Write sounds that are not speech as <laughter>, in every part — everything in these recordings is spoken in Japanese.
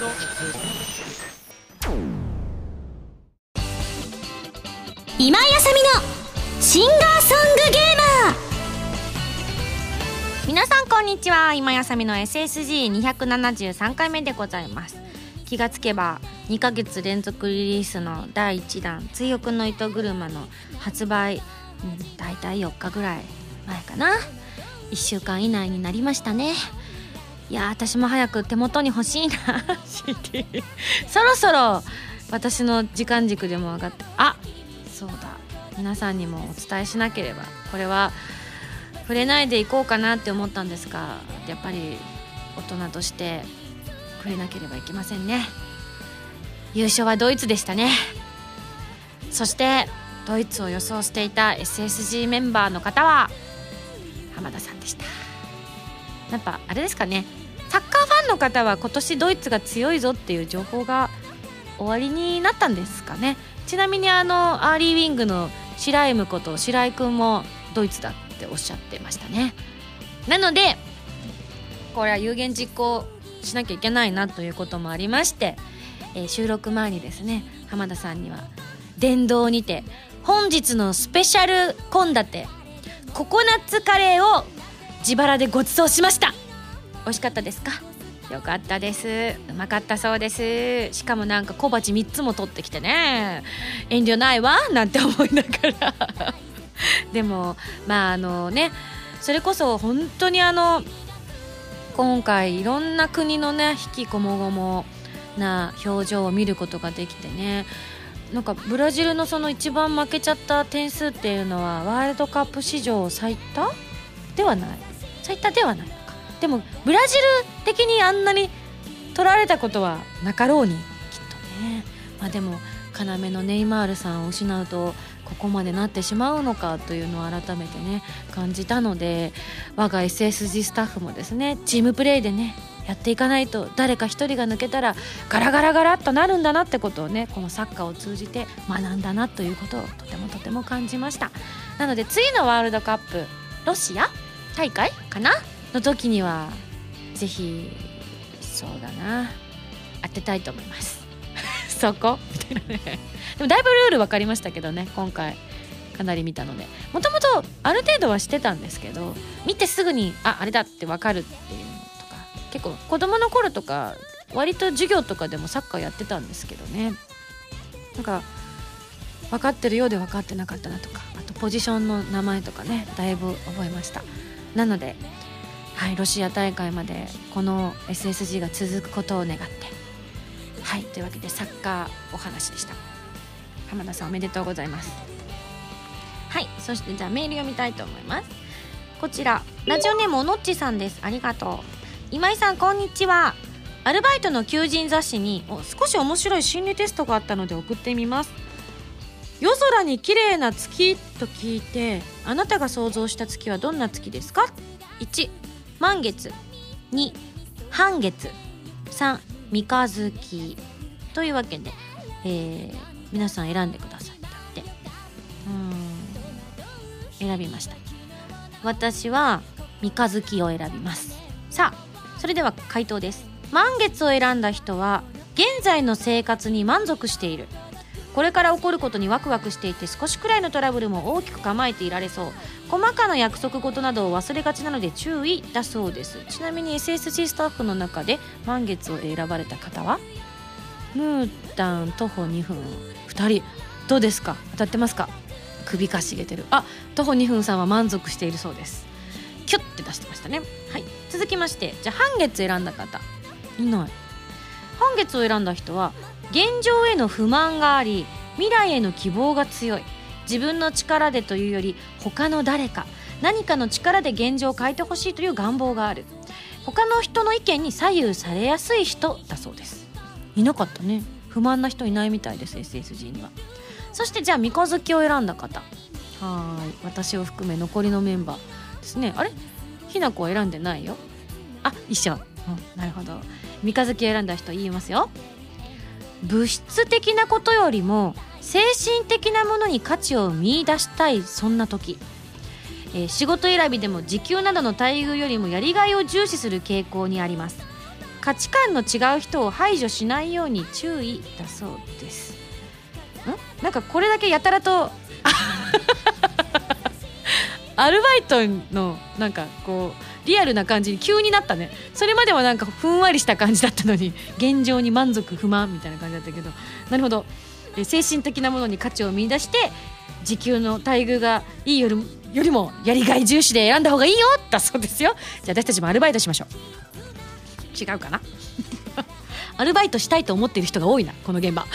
今井あさみのシンガーソングゲーマー。皆さんこんにちは。今やさみの SSG273 回目でございます。気がつけば2ヶ月連続リリースの第1弾「追憶の糸車」の発売、うん、大体4日ぐらい前かな。1週間以内になりましたね。いや私も早く手元に欲しいな <laughs> そろそろ私の時間軸でも上がってあそうだ。皆さんにもお伝えしなければ。これは触れないでいこうかなって思ったんですがやっぱり大人として触れなければいけませんね。優勝はドイツでしたね。そしてドイツを予想していた SSG メンバーの方は浜田さんでした。やっぱあれですかね。サッカーファンの方は今年ドイツが強いぞっていう情報がおありになったんですかね。ちなみにあのアーリーウィングの白井こと白井君もドイツだっておっしゃってましたね。なのでこれは有言実行しなきゃいけないなということもありまして、えー、収録前にですね浜田さんには電動にて本日のスペシャル献立ココナッツカレーを自腹でご馳走しました。美味しかったですか？よかったです。うまかったそうです。しかもなんか小鉢3つも取ってきてね。遠慮ないわ。なんて思いながら。<laughs> でもまああのねそれこそ本当にあの今回いろんな国のね引きこもごもな表情を見ることができてね。なんかブラジルのその一番負けちゃった点数っていうのはワールドカップ史上最多ではない。最多ではない。でもブラジル的にあんなに取られたことはなかろうにきっとね。まあでも要のネイマールさんを失うとここまでなってしまうのかというのを改めてね感じたので我が SSG スタッフもですねチームプレーでねやっていかないと誰か一人が抜けたらガラガラガラっとなるんだなってことをねこのサッカーを通じて学んだなということをとてもとても感じましたなので次のワールドカップロシア大会かなの時にはぜひそうだな。当てたいと思います。<laughs> そこ？みたいなね。でもだいぶルール分かりましたけどね今回。かなり見たので。もともとある程度はしてたんですけど見てすぐにああれだって分かるっていうのとか結構子供の頃とか割と授業とかでもサッカーやってたんですけどね。なんか分かってるようで分かってなかったなとかあとポジションの名前とかねだいぶ覚えました。なのではいロシア大会までこの SSG が続くことを願って。はいというわけでサッカーお話でした。浜田さんおめでとうございます。はいそしてじゃあメール読みたいと思います。こちらラジオネームおのっちさんです。ありがとう。今井さんこんにちは。アルバイトの求人雑誌に少し面白い心理テストがあったので送ってみます。夜空に綺麗な月と聞いてあなたが想像した月はどんな月ですか？1満月2半月3三日月というわけで、えー、皆さん選んでくださいだって。うん。選びました。私は三日月を選びます。さあそれでは回答です。満月を選んだ人は現在の生活に満足している。これから起こることにワクワクしていて少しくらいのトラブルも大きく構えていられそう。細かな約束事などを忘れがちなので注意だそうです。ちなみに SSG スタッフの中で満月を選ばれた方はムータン徒歩2分。2人どうですか？当たってますか？首かしげてる。あ徒歩2分さんは満足しているそうです。キュッて出してましたね。はい。続きましてじゃあ半月選んだ方。いない。半月を選んだ人は現状への不満があり未来への希望が強い。自分の力でというより他の誰か何かの力で現状を変えてほしいという願望がある。他の人の意見に左右されやすい人だそうです。いなかったね。不満な人いないみたいです SSG には。そしてじゃあ三日月を選んだ方。はい。私を含め残りのメンバーですね。あれ？ひな子は選んでないよ。あ一緒、うん、なるほど。三日月を選んだ人言いますよ。物質的なことよりも精神的なものに価値を見いだしたいそんな時、えー、仕事選びでも時給などの待遇よりもやりがいを重視する傾向にあります。価値観の違う人を排除しないように注意だそうです。ん？なんかこれだけやたらと <laughs> アルバイトのなんかこうリアルな感じに急になったね。それまではなんかふんわりした感じだったのに現状に満足不満みたいな感じだったけど。なるほど。精神的なものに価値を見出して時給の待遇がいいよりよりもやりがい重視で選んだ方がいいよだそうですよ。じゃあ私たちもアルバイトしましょう。違うかな？<laughs> アルバイトしたいと思っている人が多いなこの現場。<laughs>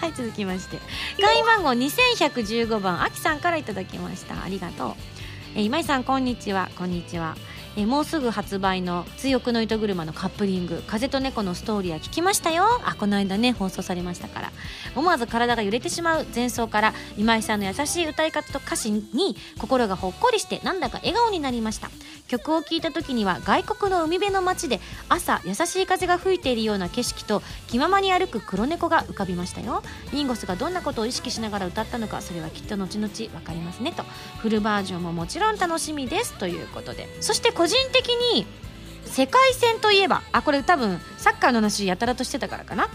はい続きまして。会員番号2115番あきさんからいただきました。ありがとう。え今井さんこんにちは。こんにちは。えもうすぐ発売の「追憶の糸車」のカップリング「風と猫のストーリー」は聞きましたよ。あこの間ね放送されましたから。思わず体が揺れてしまう。前奏から今井さんの優しい歌い方と歌詞に心がほっこりしてなんだか笑顔になりました。曲を聴いた時には外国の海辺の街で朝優しい風が吹いているような景色と気ままに歩く黒猫が浮かびましたよ。リンゴスがどんなことを意識しながら歌ったのかそれはきっと後々分かりますねと。フルバージョンももちろん楽しみです。ということで。そして個人的に世界戦といえばあこれ多分サッカーの話やたらとしてたからかな。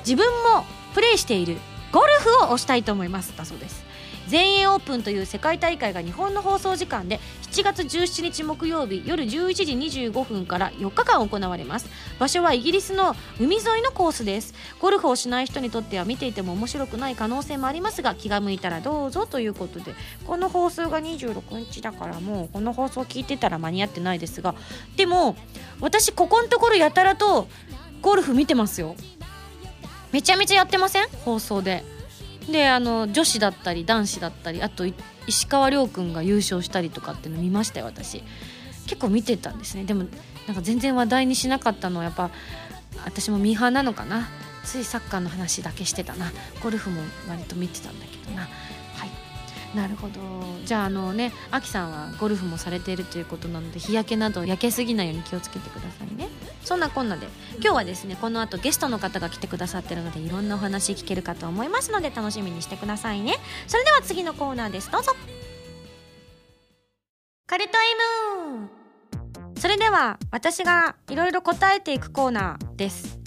自分もプレーしているゴルフを推したいと思います。だそうです。全英オープンという世界大会が日本の放送時間で7月17日木曜日夜11時25分から4日間行われます。場所はイギリスの海沿いのコースです。ゴルフをしない人にとっては見ていても面白くない可能性もありますが気が向いたらどうぞということでこの放送が26日だからもうこの放送聞いてたら間に合ってないですがでも私ここのところやたらとゴルフ見てますよ。めちゃめちゃやってません？放送で。であの女子だったり男子だったりあと石川遼君が優勝したりとかっていうの見ましたよ私。結構見てたんですね。でもなんか全然話題にしなかったのはやっぱ私もミーハーなのかな。ついサッカーの話だけしてたな。ゴルフも割と見てたんだけどな。はい。なるほど。じゃああのねアキさんはゴルフもされているということなので日焼けなど焼けすぎないように気をつけてくださいね。そんなこんなで今日はですねこの後ゲストの方が来てくださってるのでいろんなお話聞けるかと思いますので楽しみにしてくださいね。それでは次のコーナーです。どうぞカルト M それでは私がいろいろ答えていくコーナーです。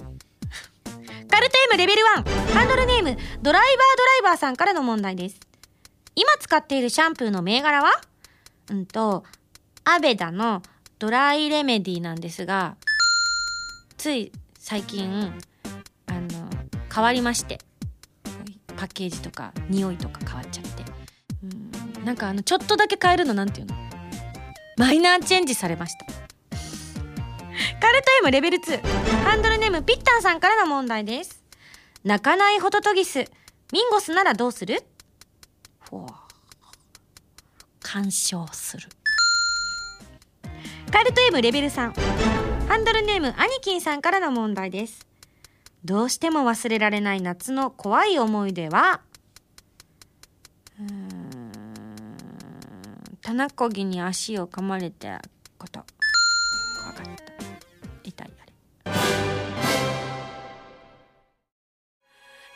カルト M レベル1ハンドルネーム。ドライバードライバーさんからの問題です。今使っているシャンプーの銘柄は？うんとアベダのドライレメディなんですがつい最近あの変わりまして。パッケージとか匂いとか変わっちゃって。うんなんかあのちょっとだけ変えるのなんていうの？マイナーチェンジされました。カルト M レベル2ハンドルネームピッタンさんからの問題です。泣かないホトトギス。ミンゴスならどうする？ほう。干渉する。カルト M レベル3ハンドルネームアニキンさんからの問題です。どうしても忘れられない夏の怖い思い出は、うーん、棚こぎに足を噛まれたこと。怖かった。痛いあれ。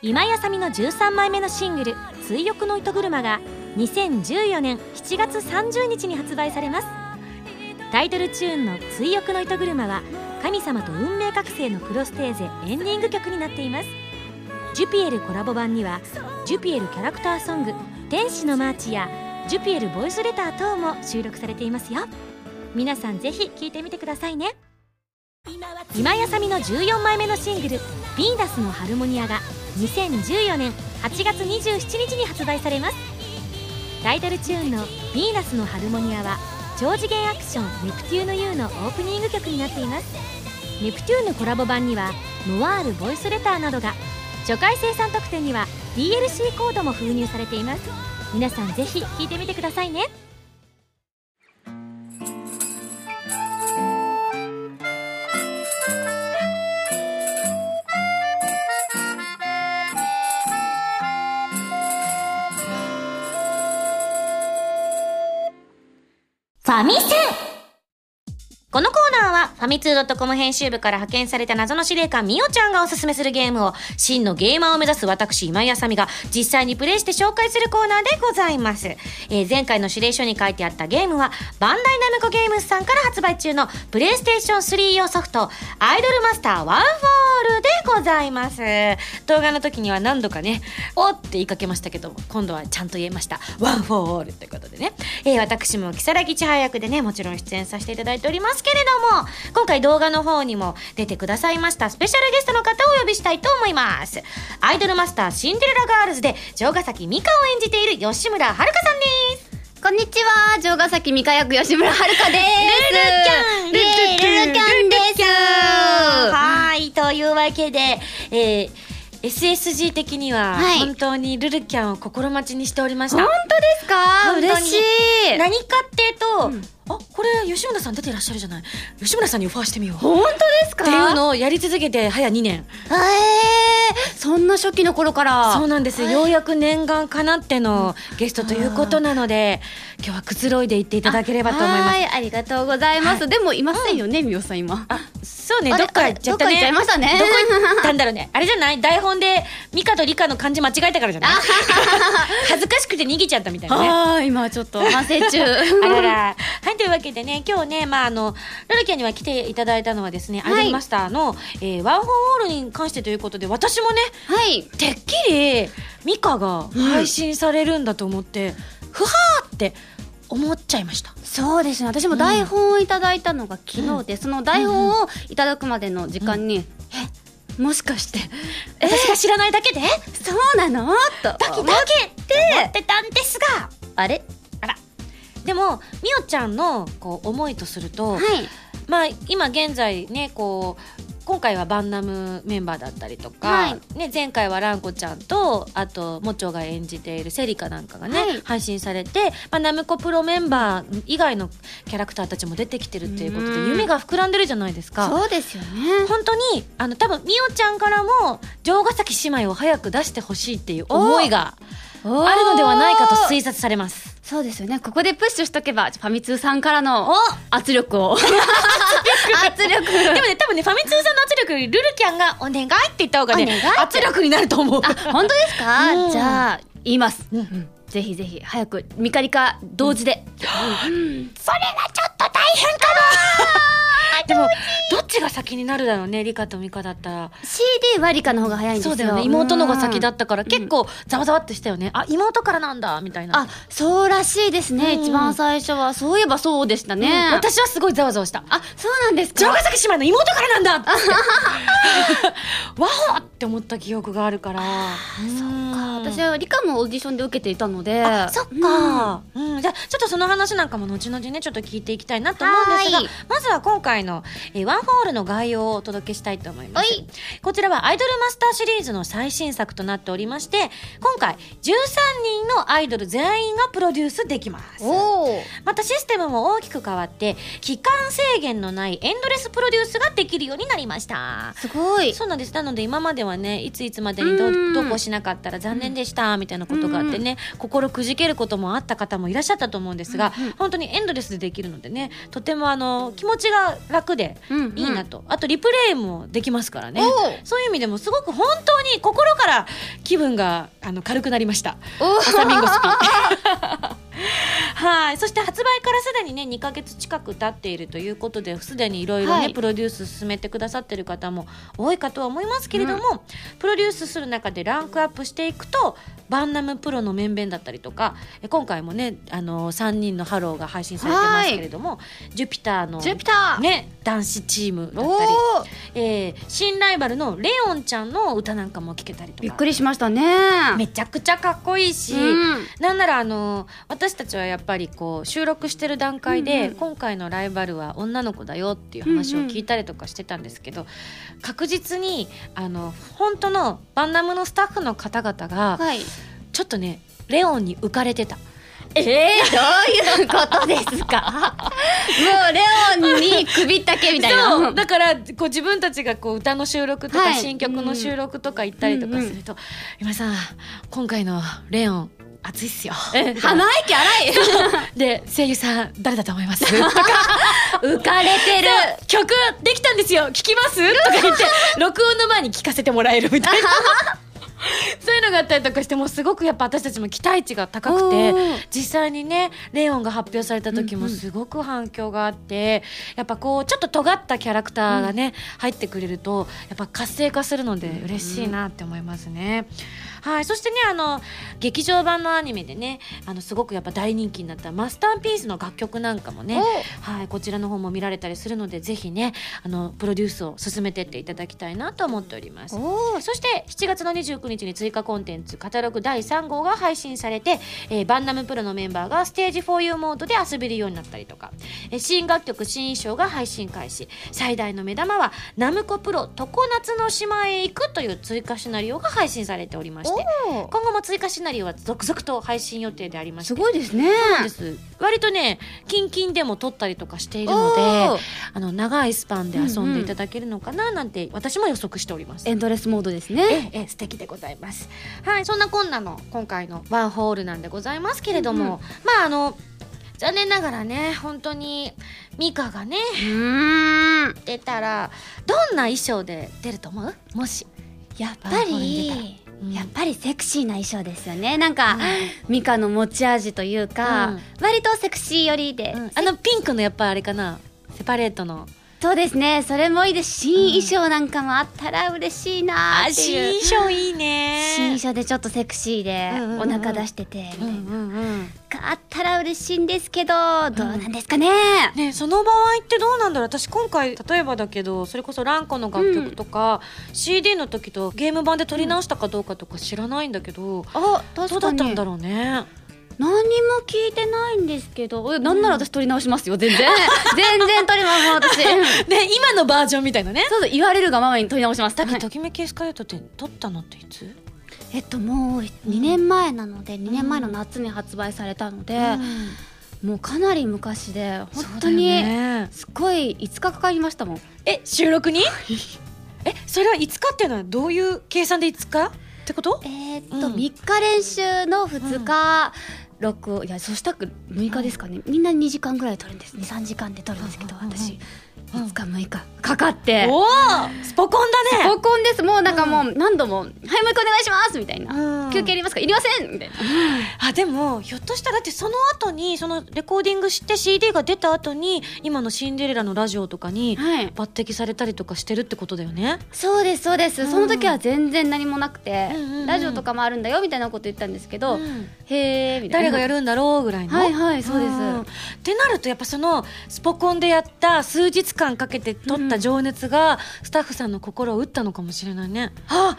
今井あさみの13枚目のシングル「追憶の糸車」が2014年7月30日に発売されますタイトルチューンの「追憶の糸車」は神様と運命覚醒のクロステーゼエンディング曲になっています。ジュピエルコラボ版にはジュピエルキャラクターソング「天使のマーチ」やジュピエルボイスレター等も収録されていますよ。皆さんぜひ聴いてみてくださいね。今井あさみの14枚目のシングル「ヴィーナスのハルモニア」が2014年8月27日に発売されます。タイトルチューンの「ヴィーナスのハルモニア」は超次元アクション「ネプテューヌ U」のオープニング曲になっています。ネプテューヌコラボ版にはノワールボイスレターなどが初回生産特典には DLC コードも封入されています。皆さんぜひ聴いてみてくださいね。ファミセンこのコーナーは、ファミ通 .com 編集部から派遣された謎の司令官みおちゃんがおすすめするゲームを、真のゲーマーを目指す私、今井あさみが、実際にプレイして紹介するコーナーでございます。えー前回の指令書に書いてあったゲームは、バンダイナムコゲームスさんから発売中の、プレイステーション3用ソフト、アイドルマスターワンフォーオールでございます。動画の時には何度かね、おって言いかけましたけど、今度はちゃんと言えました。ワンフォーオールということでね。えー私も、木更木千早役でね、もちろん出演させていただいておりますけれども、今回動画の方にも出てくださいましたスペシャルゲストの方をお呼びしたいと思います。アイドルマスターシンデレラガールズで、城ヶ崎美香を演じている吉村遥さんです。こんにちは、城ヶ崎美香役吉村遥です。ルルキャンルルキャンです。はい、というわけで、えー SSG 的にははい本当にルルキャンを心待ちにしておりました。本当ですか嬉しい。何かっていうと、あこれ吉村さん出てらっしゃるじゃない。吉村さんにオファーしてみよう。っ本当ですか？ていうのをやり続けて早2年。えー、そんな初期の頃から。そうなんです、はい。ようやく念願かなってのゲストということなので今日はくつろいでいっていただければと思います。はい、ありがとうございます。はでもいませんよね、みおさん今。あそうねどっか行っちゃったね。どっか行っちゃいましたね。どこ行ったんだろうね。あれじゃない？台本でミカとリカの漢字間違えたからじゃない？恥ずかしくて逃げちゃったみたいなね。はーい、今ちょっと反省中。<laughs> あらら。はい、というわけでね、今日ね、まあ、あの、ルルキャンには来ていただいたのはですね、はい。アイドルマスターの、えーワン・フォー・オールに関してということで、私もね、はい。てっきり、ミカが配信されるんだと思って、ふはーって思っちゃいました。そうですね。私も台本をいただいたのが昨日で、その台本をいただくまでの時間に、えもしかして私が知らないだけで、そうなの？とだけって。思ってたんですが、あれ？でも、みおちゃんのこう思いとすると、はい。まあ、今現在ねこう今回はバンナムメンバーだったりとか、はい。ね、前回はランコちゃんとあとモチョが演じているセリカなんかがね、はい。配信されて、まあ、ナムコプロメンバー以外のキャラクターたちも出てきてるっていうことでうん。夢が膨らんでるじゃないですか。そうですよね。本当にあの多分みおちゃんからも城ヶ崎姉妹を早く出してほしいっていう思いがあるのではないかと推察されます。そうですよね。ここでプッシュしとけばファミ通さんからの圧力を。<laughs> 圧力。でもね、多分ね、ファミ通さんの圧力より、ルルキャンがお願いって言った方がね圧力になると思う。あ本当ですか、うん。じゃあ言います、うんぜひぜひ早くミカリカ同時で、それはちょっと大変かな <laughs> でも、どっちが先になるだろうね、リカとミカだったら。CD はリカの方が早いんですよ。そうだよね、妹のが先だっったから、結構ざわざわってしたよね。あ、妹からなんだ、みたいな。あそうらしいですね、うん。一番最初はそういえばそうでしたね、うん私はすごいざわざわした。あそうなんです城かヶ崎姉妹の妹からなんだ。っ <laughs> てわほって思った記憶があるから。そっか。私はリカもオーディションで受けていたので。あそっか、うん。じゃあちょっとその話なんかも後々ねちょっと聞いていきたいなと思うんですがはい。まずは今回の、えーワンフォールの概要をお届けしたいと思います。はい。こちらはアイドルマスターシリーズの最新作となっておりまして今回13人のアイドル全員がプロデュースできます。またシステムも大きく変わって期間制限のないエンドレスプロデュースができるようになりました。すごい。そうなんです。なので今まではねいついつまでにどうん。どうこうしなかったら残念でしたみたいなことがあってね心くじけることもあった方もいらっしゃったと思うんですが本当にエンドレスでできるのでねとてもあの気持ちが楽でうんうん。いいなと。あとリプレイもできますからね。そういう意味でもすごく本当に心から気分があの軽くなりました。おアサミンゴスピ <laughs> はい。そして発売からすでにね2ヶ月近く経っているということですでにいろいろねはい。プロデュース進めてくださってる方も多いかとは思いますけれども、プロデュースする中でランクアップしていくとバンナムプロの面々だったりとかえ今回もねあの3人のハローが配信されてますけれどもジュピターのジュピター。ね男子チームだおったり、おえー新ライバルのレオンちゃんの歌なんかも聴けたりとか。びっくりしましたね。めちゃくちゃかっこいいし、うん。なんならあの私たちはやっぱりこう収録してる段階で、うんうん。今回のライバルは女の子だよっていう話を聞いたりとかしてたんですけど、確実にあの本当のバンナムのスタッフの方々がはい。ちょっとねレオンに浮かれてた。えー、どういうことですか？もうレオンに首ったけみたいな。そうだからこう自分たちがこう歌の収録とかはい。新曲の収録とか行ったりとかすると「今井さん今回のレオン熱いっすよ。鼻息荒い。で声優さん誰だと思います？と <laughs> か浮かれてる。曲できたんですよ。聞きます？とか言って録音の前に聞かせてもらえるみたいな <laughs> <laughs> そういうのがあったりとかしてもうすごくやっぱ私たちも期待値が高くて実際にねレオンが発表された時もすごく反響があって、やっぱこうちょっと尖ったキャラクターがね、入ってくれるとやっぱ活性化するので嬉しいなって思いますね。はい、そしてねあの劇場版のアニメでねあのすごくやっぱ大人気になったマスターピースの楽曲なんかもね、はい、こちらの方も見られたりするのでぜひねあのプロデュースを進めてっていただきたいなと思っております。おそして7月の29日に追加コンテンツカタログ第3号が配信されて、えーバンナムプロのメンバーがステージ 4U モードで遊べるようになったりとか、えー新楽曲新衣装が配信開始。最大の目玉はナムコプロ常夏の島へ行くという追加シナリオが配信されておりましてお今後も追加シナリオは続々と配信予定でありまして。すごいですね。そうです。割とねキンキンでも撮ったりとかしているのであの長いスパンで遊んでいただけるのかななんて私も予測しております。エンドレスモードですえねえ素敵でございます。はい、そんなこんなの今回のワンホールなんでございますけれども、うんうん。まああの残念ながらね本当にミカがね出たらどんな衣装で出ると思う？もし。やっぱりうん。やっぱりセクシーな衣装ですよね。なんか、ミカの持ち味というか、うん。割とセクシー寄りで、あのピンクのやっぱあれかな。セパレートのそうですね。それもいいです。新衣装なんかもあったら嬉しいなーっていう、装いいね。新衣装でちょっとセクシーでうんうんうん。お腹出しててみたいな、うんうんうん。があったら嬉しいんですけどどうなんですかね、ね、その場合ってどうなんだろう。私今回例えばだけどそれこそランコの楽曲とか、CD の時とゲーム版で撮り直したかどうかとか知らないんだけど、あどう確かに。だったんだろうね何も聞いてないんですけど。えなんなら私撮り直しますよ。全然。<laughs> 全然撮りますもう私。そ <laughs> うね今のバージョンみたいなね。そう言われるがままに撮り直します。はい。だけどときめきエスカレートって撮ったのっていつ、えっともう2年前なので2年前の夏に発売されたので、もうかなり昔で本当にすごい5日かかりましたもん。え収録に？えそれはいつかっていうのはどういう計算でいつかってこと？えーっと、うん。3日練習の2日、録音いやそしたら6日ですかね、みんな2時間ぐらい撮るんです。23時間で撮るんですけど、私うん5日6日かかって。おおスポコンだね。合コンです。もうなんかもう何度も「はいもう一回お願いします」みたいな「うん。休憩いりますか？いりません」みたいな。あでもひょっとしたらだってその後にそのレコーディングして CD が出た後に今の「シンデレラ」のラジオとかにはい。抜擢されたりとかしてるってことだよね。そうですそうです、うん。その時は全然何もなくて、ラジオとかもあるんだよみたいなこと言ったんですけど、うん。へえみたいな。誰がやるんだろうぐらいの。はいはいそうです。ん。ってなるとやっぱそのスポコンでやった数日間かけて撮った情熱がスタッフさんの心を打ったのかもしれないね。あ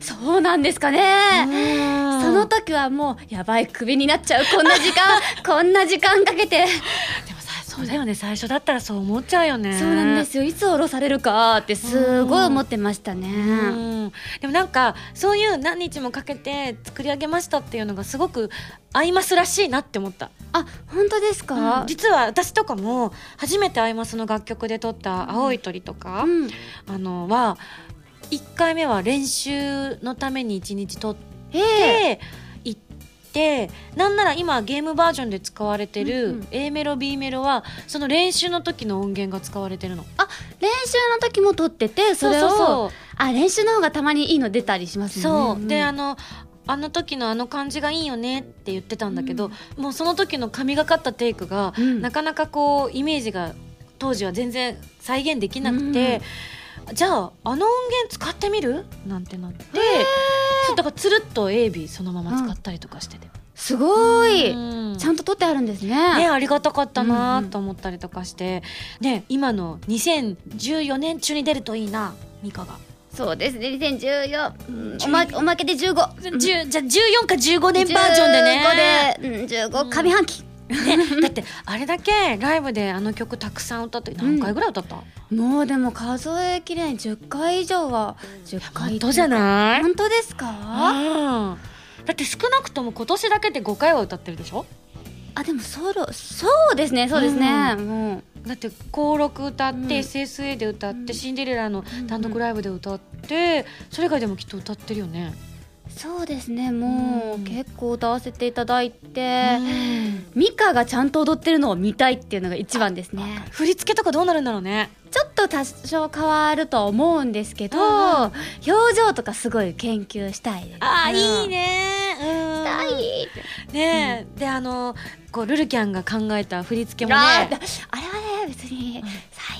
そうなんですかね、うん。その時はもうやばいクビになっちゃう。こんな時間 <laughs> こんな時間かけて <laughs> そうだよね。最初だったらそう思っちゃうよね。そうなんですよ。いつ降ろされるかってすごい思ってましたね、うん。でもなんかそういう何日もかけて作り上げましたっていうのがすごくアイマスらしいなって思った、あ本当ですか、実は私とかも初めてアイマスの楽曲で撮った「青い鳥」とか、うん。あのは1回目は練習のために1日撮っええ。て行ってなんなら今ゲームバージョンで使われてうんうるん。A メロ B メロはその練習の時の音源が使われてるの。あ練習の時も撮っててそれをそうそうそう。あ練習の方がたまにいいの出たりしますそう、よねであのあの時のあの感じがいいよねって言ってたんだけど、もうその時の神がかったテイクが、うん。なかなかこうイメージが当時は全然再現できなくて、じゃああの音源使ってみる？なんてなってそうだからつるっと AB そのまま使ったりとかしてて、すごい、うん。ちゃんと撮ってあるんですね。ね、ありがたかったうんうなん。と思ったりとかして、ね、今の2014年中に出るといいなミカが。そうですね。2014、うんおまおまけで15 10じゃあ14か15年バージョンでね。15で、うん、15上半期、ね、だってあれだけライブであの曲たくさん歌って何回ぐらい歌った、もうでも数えきれない。10回以上は10回本当じゃない？本当ですか？うん。だって少なくとも今年だけで5回は歌ってるでしょ？あでもソロそうですねそうですね、うもう。だって登録歌って、うん。SSA で歌って、うん。シンデレラの単独ライブで歌って、それ以外でもきっと歌ってるよねそうですね。もう、うん結構歌わせていただいて、うん。ミカがちゃんと踊ってるのを見たいっていうのが一番ですね。振り付けとかどうなるんだろうね。ちょっと多少変わるとは思うんですけど、うんうん。表情とかすごい研究したいです。あーいいね。ねうん。したいねえ、であのこうルルキャンが考えた振り付けもね。ああれはね別に採用されなくて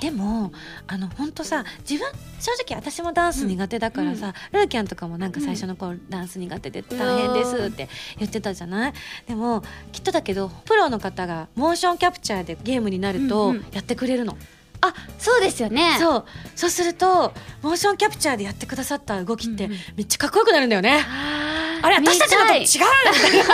でもあの本当さ自分正直私もダンス苦手だからさ、ルルキャンとかもなんか最初の頃、ダンス苦手で大変ですって言ってたじゃない？でもきっとだけどプロの方がモーションキャプチャーでゲームになるうんとうん。やってくれるの、あそうですよね。そう。そうするとモーションキャプチャーでやってくださった動きってうんうん。めっちゃかっこよくなるんだよね、あーあれ私たちのと違う見みたいな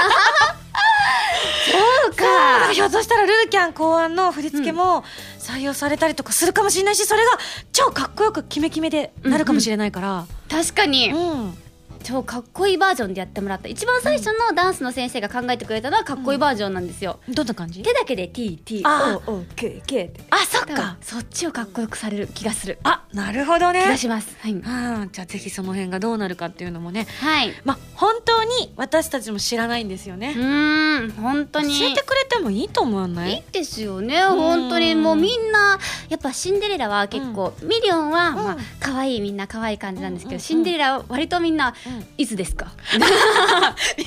そうだかひょっとしたらルルキャン考案の振り付けも採用されたりとかするかもしれないしそれが超かっこよくキメキメでなるかもしれないから、確かに。うん超かっこいいバージョンでやってもらった。一番最初のダンスの先生が考えてくれたのはかっこいいバージョンなんですよ、どんな感じ？手だけで TTOOKK って。あそっか。そっちをかっこよくされる気がする。あなるほどね。気がします。はい、うんじゃあぜひその辺がどうなるかっていうのもね。はい、うまあ本当に私たちも知らないんですよね、ーん本当に。教えてくれてもいいと思わない？いいですよね。本当にもうみんなやっぱシンデレラは結構、ミリオンは、まあうん。可愛いみんな可愛い感じなんですけど、うんうんうんシンデレラは割とみんな、うんいつですか？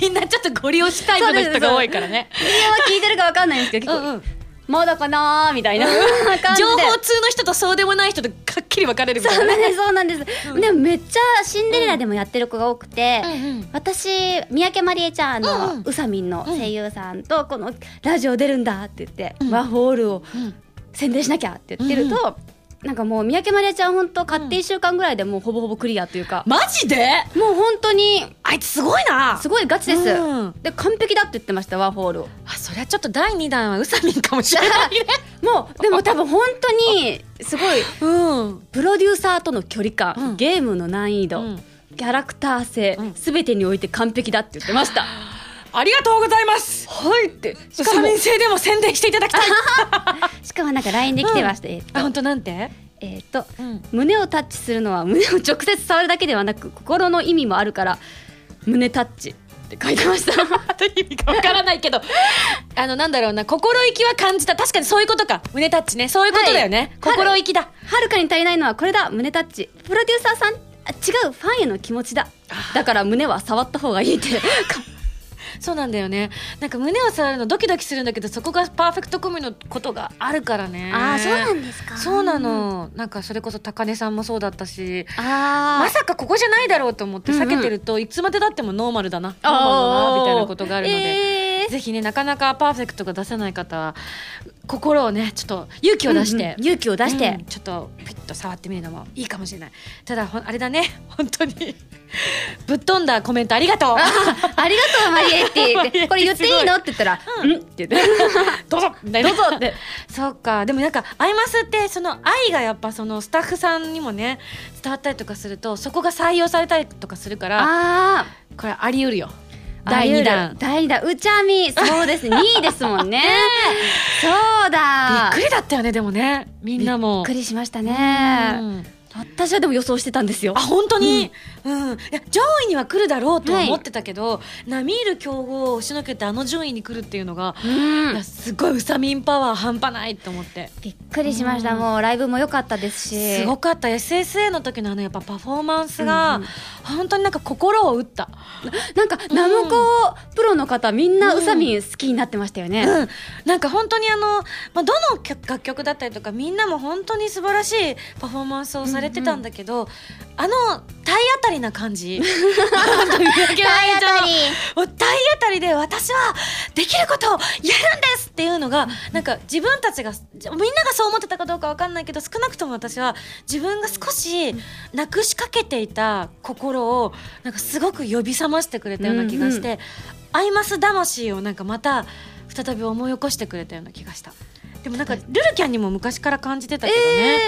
みんなちょっとゴリ押しタイプの人が多いからね。ミリオンは聞いてるかわかんないんですけど結構、うん。うんまだかなーみたいな。情報通の人とそうでもない人とはっきり分かれるみたいうな。そなんですそうなんです、うん。でもめっちゃシンデレラでもやってる子が多くて、うんうん。私三宅まりえちゃんあの、うんうん。うさみんの声優さんとこのラジオ出るんだって言って、うん。ワホールをうん。宣伝しなきゃって言ってると、なんかもう三宅まりえちゃん本当買って1週間ぐらいでもうほぼほぼクリアというか、マジで？もう本当にあいつすごいな。すごいガチです、うん。で完璧だって言ってましたワホールを。あそりゃちょっと第2弾はウサミンかもしれないね。<laughs> もうでも多分本当にすごいうん。プロデューサーとの距離感、うん。ゲームの難易度、うん。キャラクター性うん。すべ、てにおいて完璧だって言ってました <laughs> ありがとうございます。はいって。ウサミン製でも宣伝していただきたい。<laughs> しかもなんか LINE で来てました、えっとあ本当なんて？えっとうん。胸をタッチするのは胸を直接触るだけではなく心の意味もあるから胸タッチって書いてました。<laughs> 意味かわからないけど。<laughs> あのなんだろうな。心意気は感じた。確かにそういうことか。胸タッチね。そういうことだよね、はい。心意気だ。はるかに足りないのはこれだ。胸タッチ。プロデューサーさんあ違う。ファンへの気持ちだ。だから胸は触った方がいいってそうなんだよね。なんか胸を触るのドキドキするんだけどそこがパーフェクトコミのことがあるからね。ですか。そうなの。なんかそれこそ高根さんもそうだったしあまさかここじゃないだろうと思って避けてると、いつまでだってもノーマルだなノー。マルだなみたいなことがあるので、えーぜひねなかなかパーフェクトが出せない方は心をねちょっと勇気を出して、うんうん。勇気を出して。うん。ちょっとピッと触ってみるのもいいかもしれない。ただあれだね。<laughs> 本当に。ぶっ飛んだコメントありがとう。ありがとうマリエって言って。これ言っていいの？って言ったら「うん。うん」って言って。<laughs> どうぞ。どうぞって。<laughs> そうか。でもなんかアイマスってその愛がやっぱそのスタッフさんにもね伝わったりとかするとそこが採用されたりとかするからああこれあり得るよ第2弾。第2弾。うちゃみそうですね。<laughs> 2位ですもんね。そうだ。びっくりだったよねでもね。みんなも。びっくりしましたうねん私はでも予想してたんですよ。あ本当に、うん。いや上位には来るだろうとは思ってたけど、並みいる強豪を押しのけてあの順位に来るっていうのが、うん。すごいウサミンパワー半端ないと思って。びっくりしました。うん。もうライブも良かったですし。すごかった。SSA の時のあのやっぱパフォーマンスが、うんうん。本当になんか心を打った、なんかナムコプロの方みんなウサミン好きになってましたよね、うん、なんか本当にあの、まあ、どの曲楽曲だったりとかみんなも本当に素晴らしいパフォーマンスをされてたんだけど、あの体当たりな感じ。<laughs> 本当に三宅愛ちゃんのもう体当たりで私はできることをやるんですっていうのがなんか自分たちがみんながそう思ってたかどうかわかんないけど少なくとも私は自分が少しなくしかけていた心をなんかすごく呼び覚ましてくれたような気がして、アイマス魂をなんかまた再び思い起こしてくれたような気がした。でもなんかルルキャンにも昔から感じてたけどね、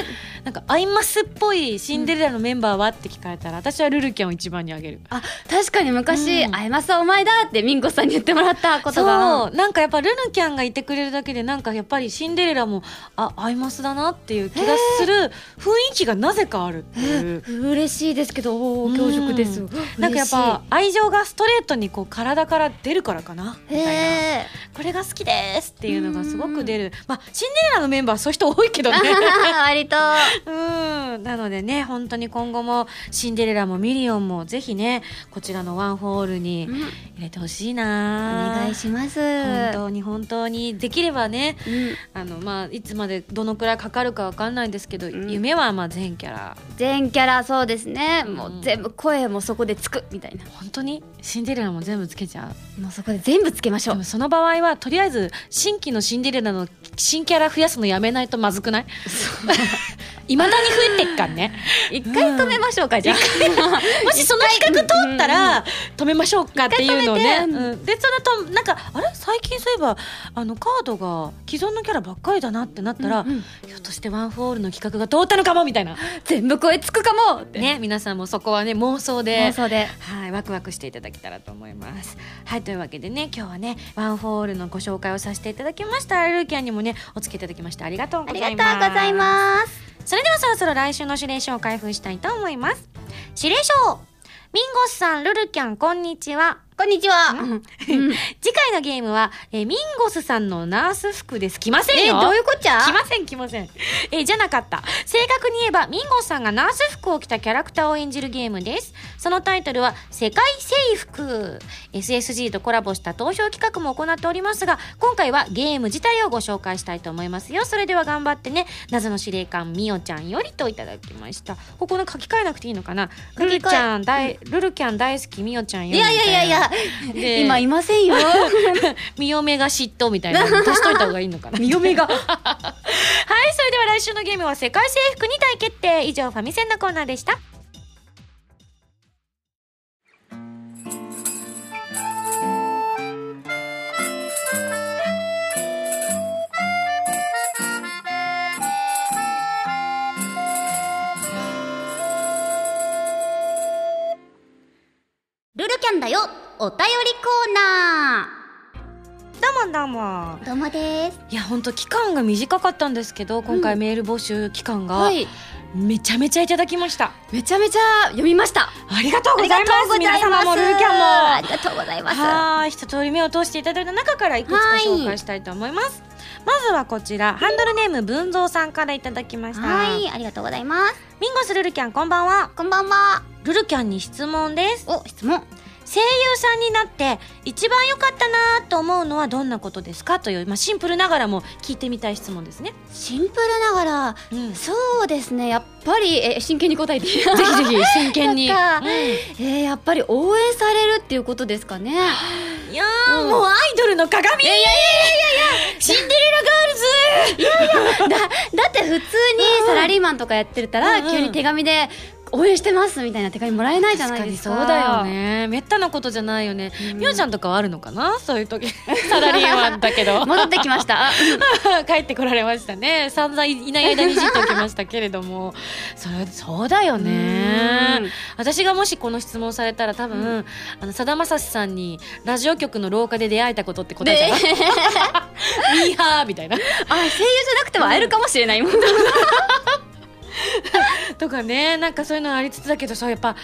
なんかアイマスっぽいシンデレラのメンバーはって聞かれたら、私はルルキャンを一番にあげる。あ確かに昔「うん。あやまさお前だ」ってミンゴさんに言ってもらったことがそう。なんかやっぱルルキャンがいてくれるだけでなんかやっぱりシンデレラもあアイマスだなっていう気がする雰囲気がなぜかあるっていう。嬉しいですけどおー強食ですうんなんかやっぱ愛情がストレートにこう体から出るからかなみたいな。へこれが好きですっていうのがすごく出る。まあシンデレラのメンバーそういう人多いけどね。ー <laughs> 割と。うん。なのでね本当に今後もシンデレラもミリオンもぜひねこちらのワンホールにうん。入れてほしいおな願いします。本当に本当にできればねうん。あのまあいつまでどのくらいかかるかわかんないんですけど、ん。夢はまあ全キャラ。全キャラそうですね。うん。もう全部声もそこでつくみたいな。本当に？シンデレラも全部つけちゃう？もうそこで全部つけましょう。その場合はとりあえず新規のシンデレラの新キャラ増やすのやめないとまずくない？いまだに増えてっかんね。<laughs> 一回止めましょうかじゃあ。もしその企画通ったら止めましょうかっていうのをね、うん、でそのとなんかあれ？最近そういえばあのカードが既存のキャラばっかりだなってなったら、うんうん。ひょっとしてワンフォーオールの企画が通ったのかもみたいな。全部声つくかもって。ね皆さんもそこはね妄想で妄想で。はい、ワクワクしていただけたらと思います。はい、というわけでね、今日はね、ワンフォーオールのご紹介をさせていただきました。ルルキャンにもね、お付き合いいただきましてありがとうごあざいます。りがとうございますす。それではそろそろ来週の指令書を開封したいと思います。指令書ミンゴスさん、ルルキャン、こんにちは。こんにちは。次回のゲームは、えーミンゴスさんのナース服です。来ませんえよ。どういうこっちゃ？来ません来ません。えーじゃなかった。正確に言えばミンゴさんがナース服を着たキャラクターを演じるゲームです。そのタイトルは世界征服。SSG とコラボした投票企画も行っておりますが今回はゲーム自体をご紹介したいと思いますよ。それでは頑張ってね謎の司令官みおちゃんよりといただきました。ここの書き換えなくていいのかな？ルルちゃん大ルルキャン大好きみおちゃんよいやいやいやいやで今いませんよ。<laughs> みおめが嫉妬みたいなの足しといた方がいいのかな。みおめが。<laughs> はいそれでは来週のゲームは世界征服に大決定以上ファミセンのコーナーでした。ルルキャンだよお便りコーナどうもどうも。ーどうもです。いや本当期間が短かったんですけど今回メール募集期間がはい。めちゃめちゃいただきました、めちゃめちゃ読みました。ありがとうございます。ありがとうござい皆様もルーキャンも。ありがとうございます。はーい。一通り目を通していただいた中からいくつか紹介したいと思います。まずはこちら。ハンドルネーム文蔵さんからいただきました。はいありがとうございます。ミンゴスルルキャンこんばんは。こんばんは。ルルキャンに質問です。お質問声優さんになって一番良かったなと思うのはどんなことですかという、まあ、シンプルながらも聞いてみたい質問ですね。シンプルながらうん、ぜそうですね。やっぱりえ真剣に答えて。いいひぜひ <laughs> 真剣に。うん。えー、やっぱり応援されるっていうことですかね。いやー、うんもうアイドルの鏡。いやいやいやいやシンデレラガールズ。だだって普通にサラリーマンとかやってたら、うんうん。急に手紙で応援してますみたいな手紙もらえないじゃないですか。そうだよね。めったなことじゃないよね。うん。みお、ちゃんとかはあるのかな？そういう時。<laughs> サラリーマンだけど。<laughs> 戻ってきました。<laughs> 帰ってこられましたね。散々いない間にいじっておきましたけれども。それそうだよね。うん。私がもしこの質問されたら多分、あのさだまさしさんにラジオ局の廊下で出会えたことって答えじゃないミーハーみたいな。あ声優じゃなくても会えるかもしれないもん、<laughs> とかねなんかそういうのありつつだけどそうやっぱ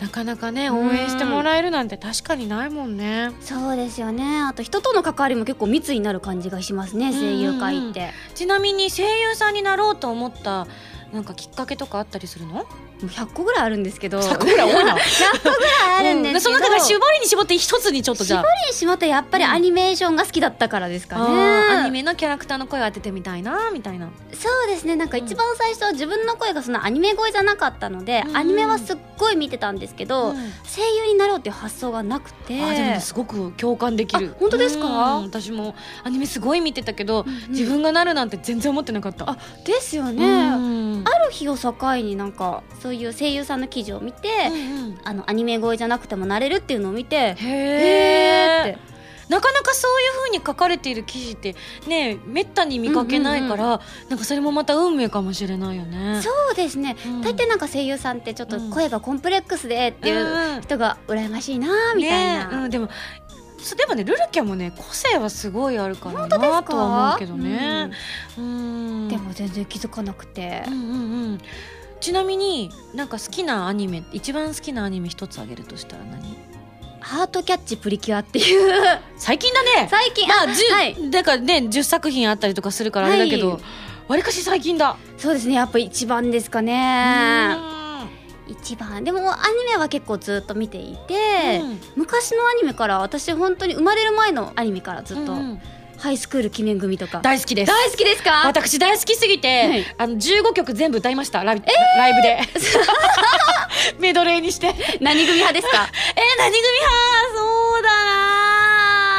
なかなかね応援してもらえるなんて確かにないもんね。そうですよね。あと人との関わりも結構密になる感じがしますね声優界って、ちなみに声優さんになろうと思ったなんかきっかけとかあったりするの？もう100個ぐらいあるんですけど。100個ぐらい多いな。<laughs> 100個ぐらいあるんですけど、その中から絞りに絞って一つにちょっとじゃあ。絞りに絞ってやっぱりアニメーションが好きだったからですかね、あーアニメのキャラクターの声を当ててみたいなみたいな。そうですね。なんか一番最初は自分の声がそのアニメ声じゃなかったので、うん。アニメはすっごい見てたんですけど、うん。声優になろうっていう発想がなくて。あーでもねすごく共感できる。あ本当ですか？うん。私もアニメすごい見てたけど、うん。うん自分がなるなんて全然思ってなかった。あですよね、うん。ある日を境になんかそういう声優さんの記事を見て、うんうん。あのアニメ声じゃなくてもなれるっていうのを見てへへーって。なかなかそういう風に書かれている記事ってねめったに見かけないから、なんかそれもまた運命かもしれないよね。そうですね、うん。大抵なんか声優さんってちょっと声がコンプレックスでっていう人が羨ましいなみたいな、ねうん、でもそうでもねルルキャもね個性はすごいあるから本当ですか？なとは思うけどね、うん。でも全然気づかなくて。うんうんうんちなみになんか好きなアニメ一番好きなアニメ一つあげるとしたら何？ハートキャッチプリキュアっていう。<laughs> 最近だね。最近まあ、あ10はい。だからね10作品あったりとかするからあれだけど、はい。わりかし最近だ。そうですねやっぱ一番ですかね。一番。でもアニメは結構ずっと見ていて、うん。昔のアニメから私本当に生まれる前のアニメからずっと、ハイスクール記念組とか。大好きです。大好きですか？私大好きすぎて、はい。あの15曲全部歌いました。ライ,、ライブで。<laughs> メドレーにして。えー、何組派ですか？<laughs> 何組派？そうだ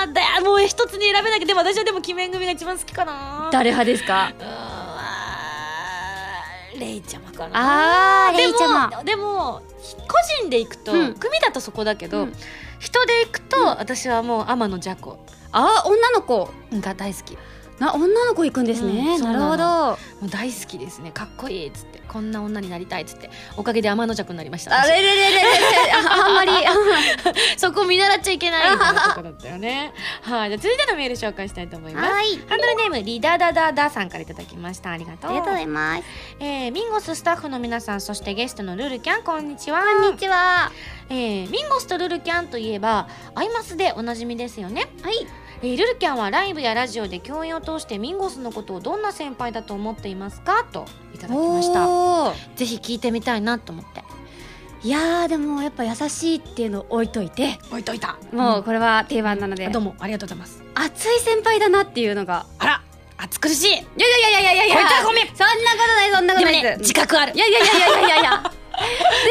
な。だもう一つに選べなきゃでも私はでも鬼面組が一番好きかな。誰派ですか？レイちゃまかな。あーレイちゃま。でもでも個人で行くと、うん。組だとそこだけど、うん。人で行くと、私はもう天野じゃこあー女の子が大好き。な女の子行くんですね、うんななの。るほど。もう大好きですね。かっこいいっつって。こんな女になりたいっつって。おかげで天の弱になりました。あれれれれれれああんまり。あ <laughs> そこ見習っちゃいけないみたいなとこだったよね。はい。じゃあ続いてのメール紹介したいと思います。はい。ハンドルネームリダダダダさんからいただきました。ありがとう。ありがとうございます。えーミンゴススタッフの皆さんそしてゲストのルルキャン。こんにちは。こんにちは。えーミンゴスとルルキャンといえばアイマスでおなじみですよね、はいえールルキャンはライブやラジオで共演を通してミンゴスのことをどんな先輩だと思っていますかといただきました。ぜひ聞いてみたいなと思って。いやーでもやっぱ優しいっていうのを置いといて。置いといた。もうこれは定番なので、どうもありがとうございます。熱い先輩だなっていうのが。あら暑苦しい。いやいやいやいやいやいや。こいつはごめん。そんなことないそんなことないでもね自覚ある。いやいやいやいやいやいや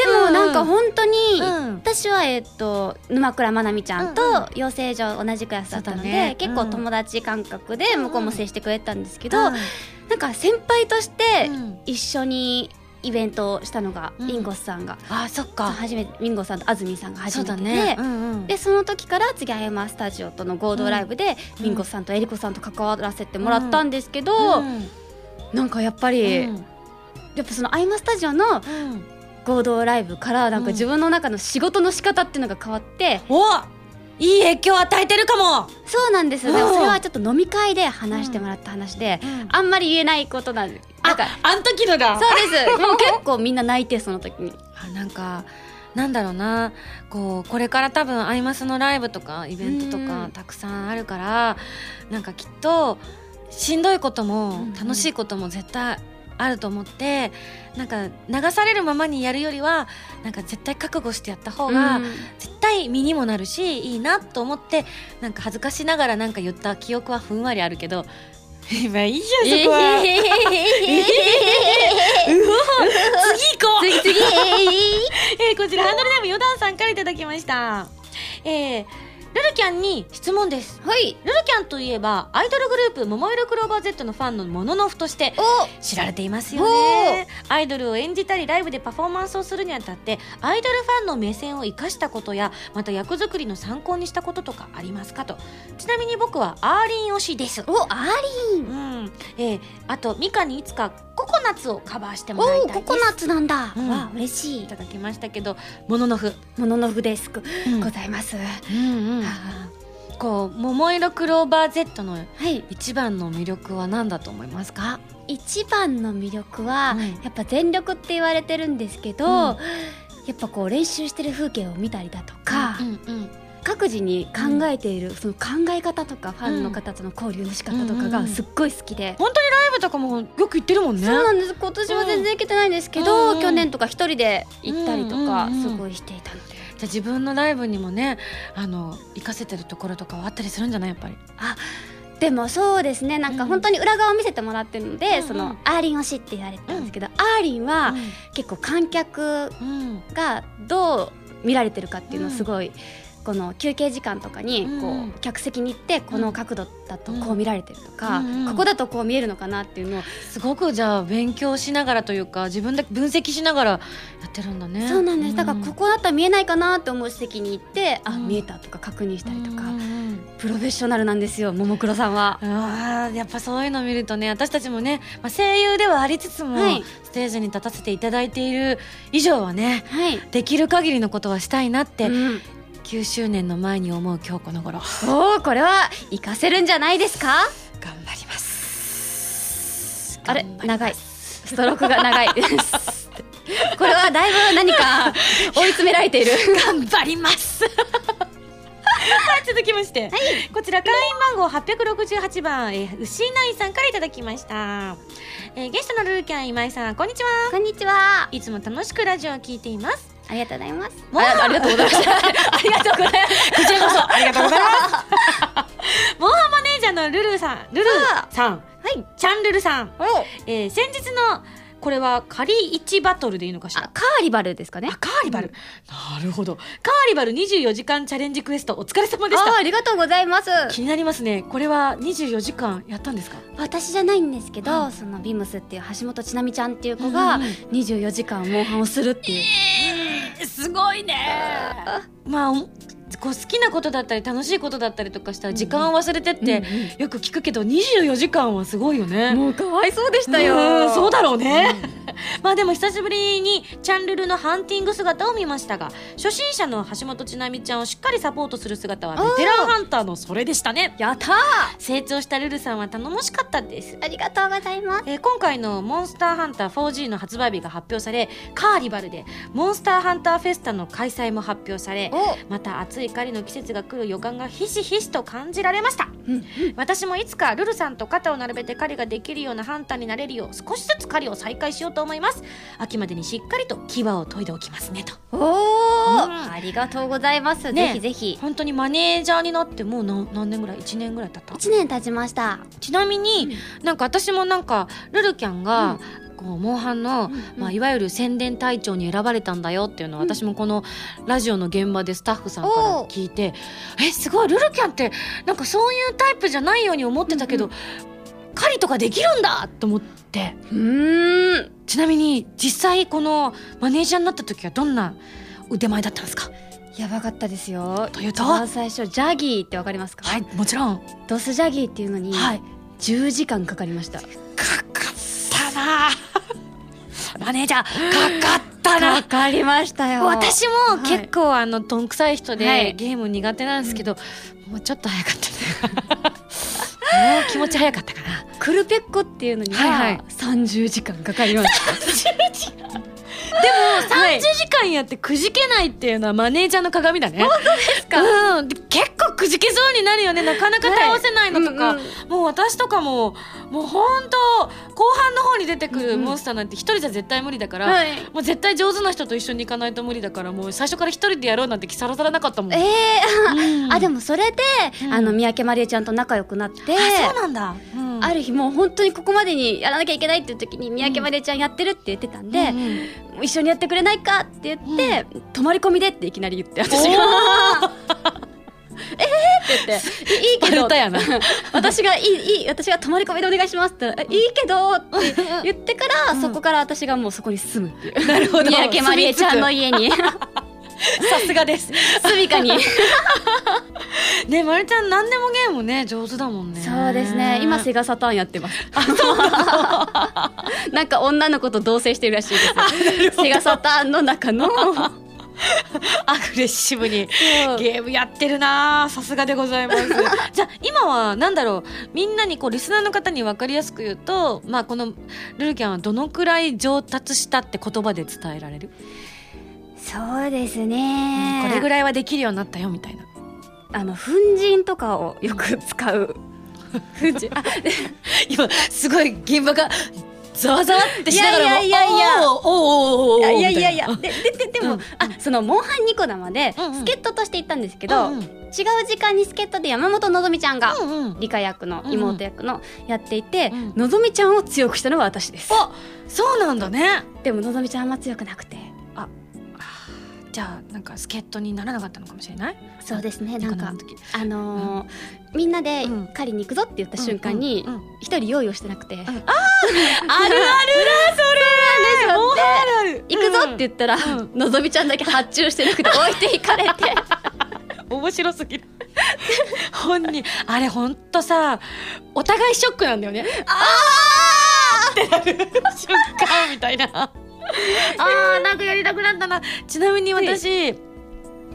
でもなんか本当に、うん。私はえっと沼倉まなみちゃんとうん。うん養成所同じクラスだったので、結構うん。友達感覚で向こうも接してくれてたんですけど、うん。なんか先輩としてうん。一緒にイベントをしたのが、うん。ミンゴスさんが。あそっか。初めてミンゴスさんと安住さんが初めてで、だね。うんうん。でその時から次はエマスタジオとの合同ライブで、うん。ミンゴスさんとエリコさんと関わらせてもらったんですけど、うん。なんかやっぱり、うん。やっぱそのアイマスタジオのうん合同ライブからなんかうん。自分の中の仕事の仕方っていうのが変わって、おいい影響を与えてるかも。そうなんですよ、うん。でもそれはちょっと飲み会で話してもらった話で、あんまり言えないことなんでなんかあん時のだそうです。もう結構みんな泣いてその時に。あ <laughs> なんかなんだろうな。こうこれから多分アイマスのライブとかイベントとかうん。たくさんあるからなんかきっとしんどいこともうん。楽しいことも絶対あると思ってなんか流されるままにやるよりはなんか絶対覚悟してやった方がうん絶対身にもなるしいいなと思ってなんか恥ずかしながらなんか言った記憶はふんわりあるけど <laughs> 今いいじゃんそこは、次行こう次次えーこちらハンドルネームヨダンさんからいただきました。えー、ルルキャンに質問です。はいルルキャンといえば、アイドルグループ、ももいろクローバー Z のファンのモノノフとして知られていますよね。アイドルを演じたり、ライブでパフォーマンスをするにあたって、アイドルファンの目線を生かしたことや、また役作りの参考にしたこととかありますかと。ちなみに僕はあーりん推しです。おアーリうンん。えー、あと、ミカにいつかココ☆ナツをカバーしてもらいおたいです。ココ☆ナツなんだ、うん。わ嬉しい。いただきましたけど、モノノフ。もののふですく、うん。ございます、うんうん。はこう桃色クローバー Z のい。一番の魅力は何だと思いますか？一番の魅力は、うんやっぱ全力って言われてるんですけど、うん。やっぱこう練習してる風景を見たりだとか、うんうん各自に考えているその考え方とかファンの方との交流の仕方とかうんうんうん。がすっごい好きで、本当にとかもよく行ってるもんねそうなんです。今年は全然行けてないんですけど、うんうん。去年とか一人で行ったりとかうんうんうん。すごいしていたので、じゃあ自分のライブにもねあの行かせてるところとかはあったりするんじゃない？やっぱり。でもそうですね。なんかうん本当に裏側を見せてもらってるので、うんうん。そのアーリン推しって言われてたんですけど、アーリンは結構観客うん。がどう見られてるかっていうのをすごいこの休憩時間とかにこう、うん客席に行ってこの角度だとこう見られてるとか、ここだとこう見えるのかなっていうのを、すごくじゃあ勉強しながらというか自分で分析しながらやってるんだね。そうなんです。だからここだったら見えないかなって思う席に行って、あうん。見えたとか確認したりとか、プロフェッショナルなんですよももクロさんは。あーやっぱそういうのを見るとね私たちもね、まあ、声優ではありつつも、はい。ステージに立たせていただいている以上はねはい、できる限りのことはしたいなって、うん9周年の前に思う今日この頃。おおこれは活かせるんじゃないですか？頑張ります。あれ長い。ストロークが長いです。これはだいぶ何か追い詰められている。頑張ります。はい続きまして、こちら会員番号868番、えー、牛内さんからいただきました、えーゲストのルルキャン今井さんこんにちは。こんにちは。いつも楽しくラジオを聞いていますありがとうございます。もうあありがとうございました <laughs> ありがとうございます。こちらこそ。ありがとうございます。モンハンマネージャーのルルさん。ルルさん。はい。チャンルルさん、お。えー先日のこれは仮1バトルでいいのかしら？あカーリバルですかね。あカーリバル、なるほど。カーリバル24時間チャレンジクエストお疲れ様でした。あありがとうございます。気になりますね。これは24時間やったんですか？私じゃないんですけど、はそのビムスっていう橋本千奈美ちゃんっていう子がうんうん24時間モンハンをするっていう、すごいね。まあこう好きなことだったり楽しいことだったりとかしたら時間を忘れてって、よく聞くけど24時間はすごいよね。もうかわいそうでしたうよんそうだろうね、<laughs> まあでも久しぶりにチャンルルのハンティング姿を見ましたが初心者の橋本千奈美ちゃんをしっかりサポートする姿はベテランハンターのそれでしたね。やったー。成長したルルさんは頼もしかったです。ありがとうございます。えー今回の「モンスターハンター 4G」の発売日が発表されカーリバルでモンスターハンターフェスタの開催も発表されお。また暑い狩りの季節が来る予感がひしひしと感じられました。うん私もいつかルルさんと肩を並べて狩りができるようなハンターになれるよう少しずつ狩りを再開しようと思います。秋までにしっかりと牙を研いでおきますねと。おお、うん。ありがとうございます、ねぜひぜひ。本当にマネージャーになってもう何何年ぐらい？1年ぐらい経った？1年経ちました。ちなみに、なんか私もなんかルルキャンが、こうモンハンの、うんまあ、いわゆる宣伝隊長に選ばれたんだよっていうのを、私もこのラジオの現場でスタッフさんから聞いてえすごいルルキャンってなんかそういうタイプじゃないように思ってたけど、うん狩りとかできるんだと思って。うーん。ちなみに実際このマネージャーになった時はどんな腕前だったんですか？やばかったですよ。というと？最初ジャギーってわかりますか、はいもちろん。ドスジャギーっていうのにはい10時間かかりました、かかったな。マネージャーかかったな。かかりましたよ。私もはい。結構あのどんくさい人で、はい。ゲーム苦手なんですけど、もうちょっと早かったね。<laughs> もう気持ち早かったかな。クルペッコっていうのにはいははい30時間かかりました。でも30時間やってくじけないっていうのはマネージャーの鏡だね。本当ですか？うん、で結構くじけそうになるよね。なかなか倒せないのとか、はいうん。もう私とかももう本当後半の方に出てくるモンスターなんて一人じゃ絶対無理だから、はい。もう絶対上手な人と一緒に行かないと無理だからもう最初から一人でやろうなんてさらさらなかったもん、えー、うん。あでもそれで、うん。あの三宅まりえちゃんと仲良くなってあそうなんだ、うん。ある日もう本当にここまでにやらなきゃいけないっていう時に三宅まりえちゃんやってるって言ってたんで、うんうん一緒にやってくれないかって言って、泊まり込みでっていきなり言って私おがー。<laughs> えーって言っていいけど。<laughs> 私がいいいい私が泊まり込みでお願いしますっていいけどって言ってから、うん。そこから私がもうそこに住むっていう。なるほど。<laughs> 三宅まりえちゃんの家に <laughs> さすがです。住みかに。ねまるちゃん何でもゲームね上手だもんね。そうですね。今セガサターンやってます。<laughs> なんか女の子と同棲してるらしいですセガサターンの中の。<laughs> アグレッシブにゲームやってるなあさすがでございます。じゃあ今はなんだろう。みんなにこうリスナーの方に分かりやすく言うとまあこのルルキャンはどのくらい上達したって言葉で伝えられる、そうですね。これぐらいはできるようになったよみたいな。あの粉塵とかをよく使う。<laughs> 粉塵。あで今すごい現場がざわざわってしながらもいやいやいやいや。おーおーおーおいやいやいやででででも、うん。あそのモンハンニコ生で助っ人として行ったんですけど、いなうんうん。違う時間に助っ人で山本のぞみちゃんが、うんうん。理科役のうん。妹役のやっていて、うん。のぞみちゃんを強くしたのは私です。あそうなんだね。でものぞみちゃんあんま強くなくてじゃあなんか助っ人にならなかったのかもしれない？そうですね。なんかあのーみんなでうん。狩りに行くぞって言った瞬間にうんうんうん。一人用意をしてなくて、あるあるなそれ。そうもうあるある行くぞって言ったら、うん。のぞみちゃんだけ発注してなくて置いていかれて。<laughs> 面白すぎる。本人あれほんとさお互いショックなんだよね。あーってなる瞬間みたいなあーなんかやりたくなったな。ちなみに私、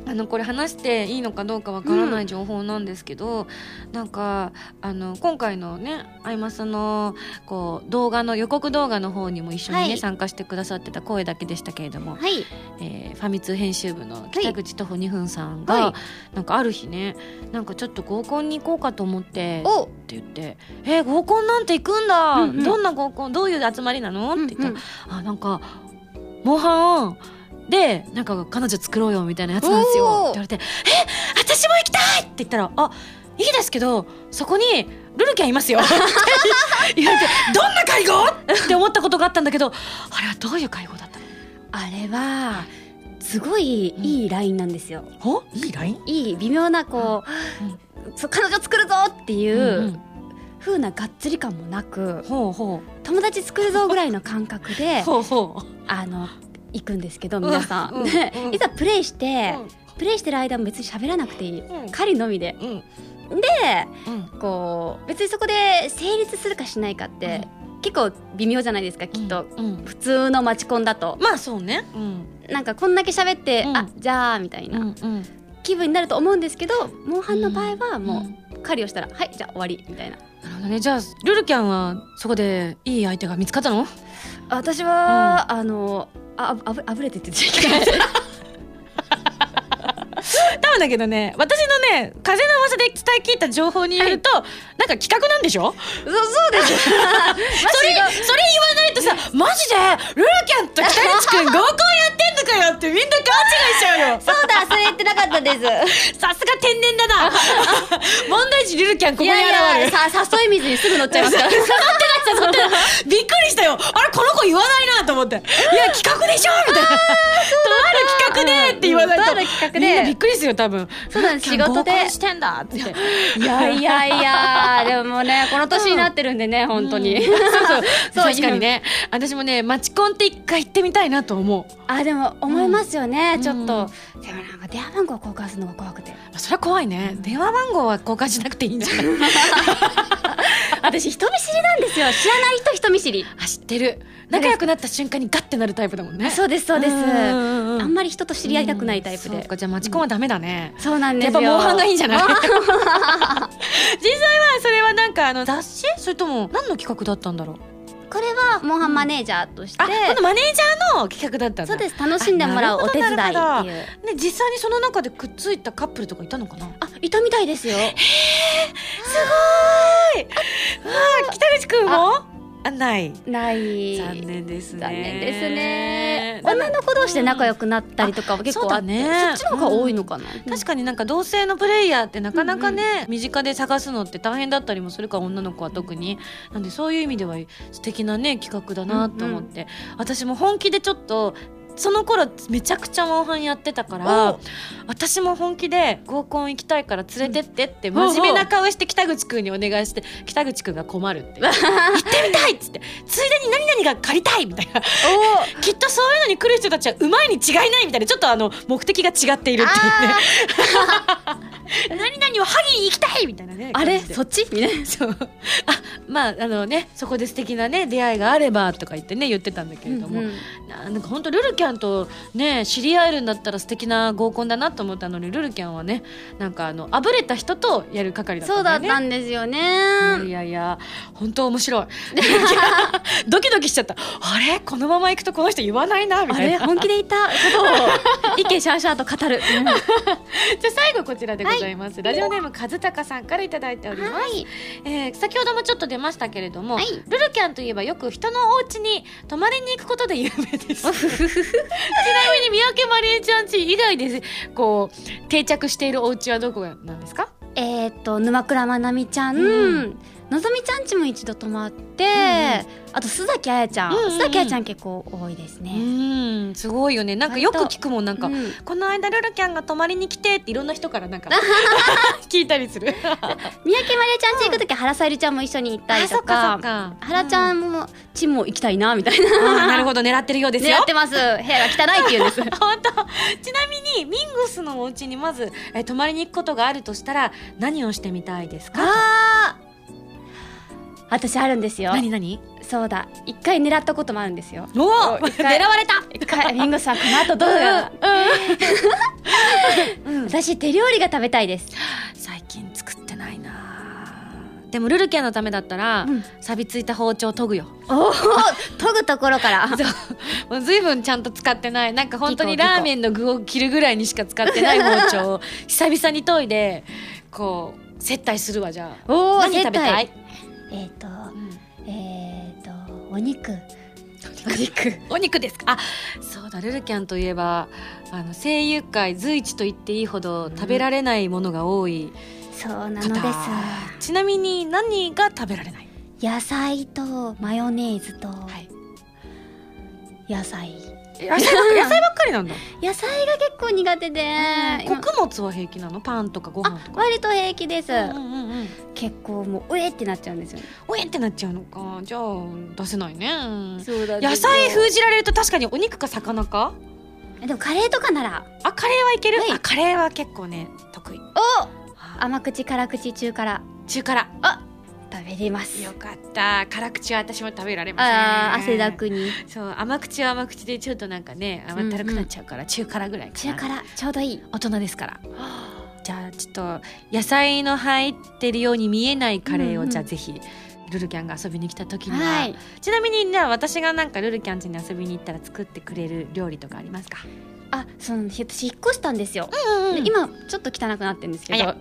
あのこれ話していいのかどうかわからない情報なんですけど、なんかあの今回のねアイマスのこう動画の予告動画の方にも一緒にね、はい。参加してくださってた声だけでしたけれども、はい。えーファミ通編集部の北口徒歩2分さんが、はい。なんかある日ねなんかちょっと合コンに行こうかと思ってっおて言って「えー合コンなんて行くんだ、うんうん。どんな合コンどういう集まりなの?」って言ったら「うんうん。あなんかモンハンでなんか彼女作ろうよみたいなやつなんですよ」って言われて「え私も行きたい!」って言ったら「あいいですけどそこにルルキャンいますよ」って言われて「どんな会合?」って思ったことがあったんだけどあれはどういう会合だったの？あれはすごいいいラインなんですよ、おいいライン？いい微妙なこう、そう彼女作るぞっていううん風ながっつり感もなく、ほうほ友達作るぞぐらいの感覚でうほう。ほあの行くんですけど皆さん、うん。でうん。いざプレイして、うプレイしてる間も別に喋らなくていい、うん狩りのみで。うん。でうん。こう別にそこで成立するかしないかって、結構微妙じゃないですかきっと、うん。普通のマチコンだと。まあそうね。うん。なんかこんだけ喋って、うん。あじゃあみたいな、うんうん。気分になると思うんですけどモンハンの場合はもうん。う狩りをしたら、はいじゃあ終わりみたいな。なるほどね。じゃあルルキャンはそこでいい相手が見つかったの？私は、あのああぶあぶれてって言っちゃいけない。<laughs> 多分だけどね私のね風の噂で伝え聞いた情報によると、なんか企画なんでしょ？そうそうです <laughs> それそれ言わないとさマジでルルキャンと北口くん合コンやってんのかよってみんな勘違いしちゃうよ。そうだそれ言ってなかったです。<laughs> さすが天然だな。問題児ルルキャンここいに現れる。やいやさ誘い水にすぐ乗っちゃいますから誘ってびっくりしたよ。あれこの子言わないなと思って。いや企画でしょみたいな。とある企画でって言わないと、うんとある企画で。みんなびっくりするよ多分。そう仕事で。してんだ。って。いやいやいや。でもねこの年になってるんでね、本当に、そうそう。そう確かにね。私もねマチコンって一回行ってみたいなと思う。あでも思いますよね、うん。ちょっと、でもなんか電話番号交換するのが怖くて。それは怖いね。電話番号は交換しなくていいんじゃない？<laughs> <laughs> 私人見知りなんですよ知らない人人見知り。あ知ってる。仲良くなった瞬間にガッてなるタイプだもんね。そうですそうです。あんまり人と知り合いたくないタイプで、そうかじゃあマチコンはダメだね、そうなんですよ。やっぱモンハンがいいんじゃない？<laughs> 実際はそれはなんかあの雑誌？それとも何の企画だったんだろう？これはモンハンマネージャーとして、あこのマネージャーの企画だったそうです。楽しんでもらう。お手伝いっていう。ね実際にその中でくっついたカップルとかいたのかな？あいたみたいですよ。すごい。あ北口くんも？あない。ない。残念ですね。残念ですね。だ女の子同士で仲良くなったりとかは結構あって、そうだね。そっちの方が多いのかな、確かになんか同性のプレイヤーってなかなかね、身近で探すのって大変だったりもするから女の子は特に。なんでそういう意味では素敵なね企画だなと思って、私も本気でちょっとその頃めちゃくちゃモンハンやってたからお私も本気で合コン行きたいから連れてってって真面目な顔して北口くんにお願いして北口くんが困るって。<laughs> 行ってみたいっつって。ついでに何々が借りたいみたいな。<laughs> きっとそういうのに来る人たちはうまいに違いないみたいな。ちょっとあの目的が違っているっていうね。<laughs> 何々をハギに行きたいみたいなねあれ？そっち？みたいな。そう。あまああのねそこで素敵なね出会いがあればとか言ってね言ってたんだけれども、うんうん。ななんか本当ルルキャンとね知り合えるんだったら素敵な合コンだなと思ったのにルルキャンはねなんかあのあぶれた人とやる係だったそうだんだよねったんですよいねやいや本当面白い。<laughs> ドキドキしちゃった。あれ？このまま行くとこの人言わないなみあたいな。れ？本気で言った？ことを意見シャーシャーと語る、<laughs> じゃあ最後こちらでございます、ラジオネーム和孝さんからいただいております、はい。えー先ほどもちょっと出ましたけれども、はい。ルルキャンといえばよく人のお家に泊まりに行くことで有名ですみに三宅マリエちゃん家以外でこう定着しているお家はどこなんですか？えっ、と沼倉まなみちゃん、うんのぞみちゃんちも一度泊まって、あと須崎彩ちゃん、うんうん。うん須崎彩ちゃん結構多いですうね、んすごいよね。なんかよく聞くもんなんか、うん。この間ルルキャンが泊まりに来てっていろんな人からなんか <laughs> 聞いたりする。<laughs> 三宅まりあちゃんち行く時、原さゆりちゃんも一緒に行ったりとか。原ちゃんもちも行きたいなみたいな。なるほど狙ってるようですよ。狙ってます。部屋が汚いって言うんです。<laughs> 本当。ちなみにミンゴスのお家にまず、えー泊まりに行くことがあるとしたら何をしてみたいですか？あー私あるんですよ。何何？そうだ。一回狙ったこともあるんですよ。おお狙われた。一回。ミンゴさんこの後どう？やうん。<laughs> 私手料理が食べたいです。最近作ってないな。でもルルキャンのためだったら、うん。錆びついた包丁研ぐよ。おお研ぐところから。<laughs> もう随分ちゃんと使ってない。なんか本当にラーメンの具を切るぐらいにしか使ってない包丁を <laughs> 久々に研いでこう接待するわじゃあ。おお何食べたい、えっ、とうん。えっ、とお肉。<laughs> お肉。お肉ですか？あそうだルルキャンといえばあの声優界随一と言っていいほど食べられないものが多いそうな方、のです。ちなみに何が食べられない、野菜とマヨネーズとはい、野菜野菜野菜ばっかりなんだ。野菜が結構苦手で、今穀物は平気なの？パンとかご飯とか。割と平気です、うんうんうん結構もううえってなっちゃうんですよ。ねおえってなっちゃうのか。じゃあ出せないね。そうだ野菜封じられると確かにお肉か魚か？でもカレーとかなら。あカレーはいける、はい。あカレーは結構ね得意。おあ甘口辛口中辛。中辛。食べれます。よかった。辛口は私も食べられません。あー汗だくに。そう甘口は甘口でちょっとなんかね甘ったるくなっちゃうから、中辛ぐらいかな。中辛ちょうどいい。大人ですから。じゃあちょっと野菜の入ってるように見えないカレーを、うんうんじゃあぜひルルキャンが遊びに来た時には、はい。ちなみにじゃあ私がなんかルルキャン家に遊びに行ったら作ってくれる料理とかありますか、あそうなんです私引っ越したんですよ、うんで今ちょっと汚くなってるんですけど。でも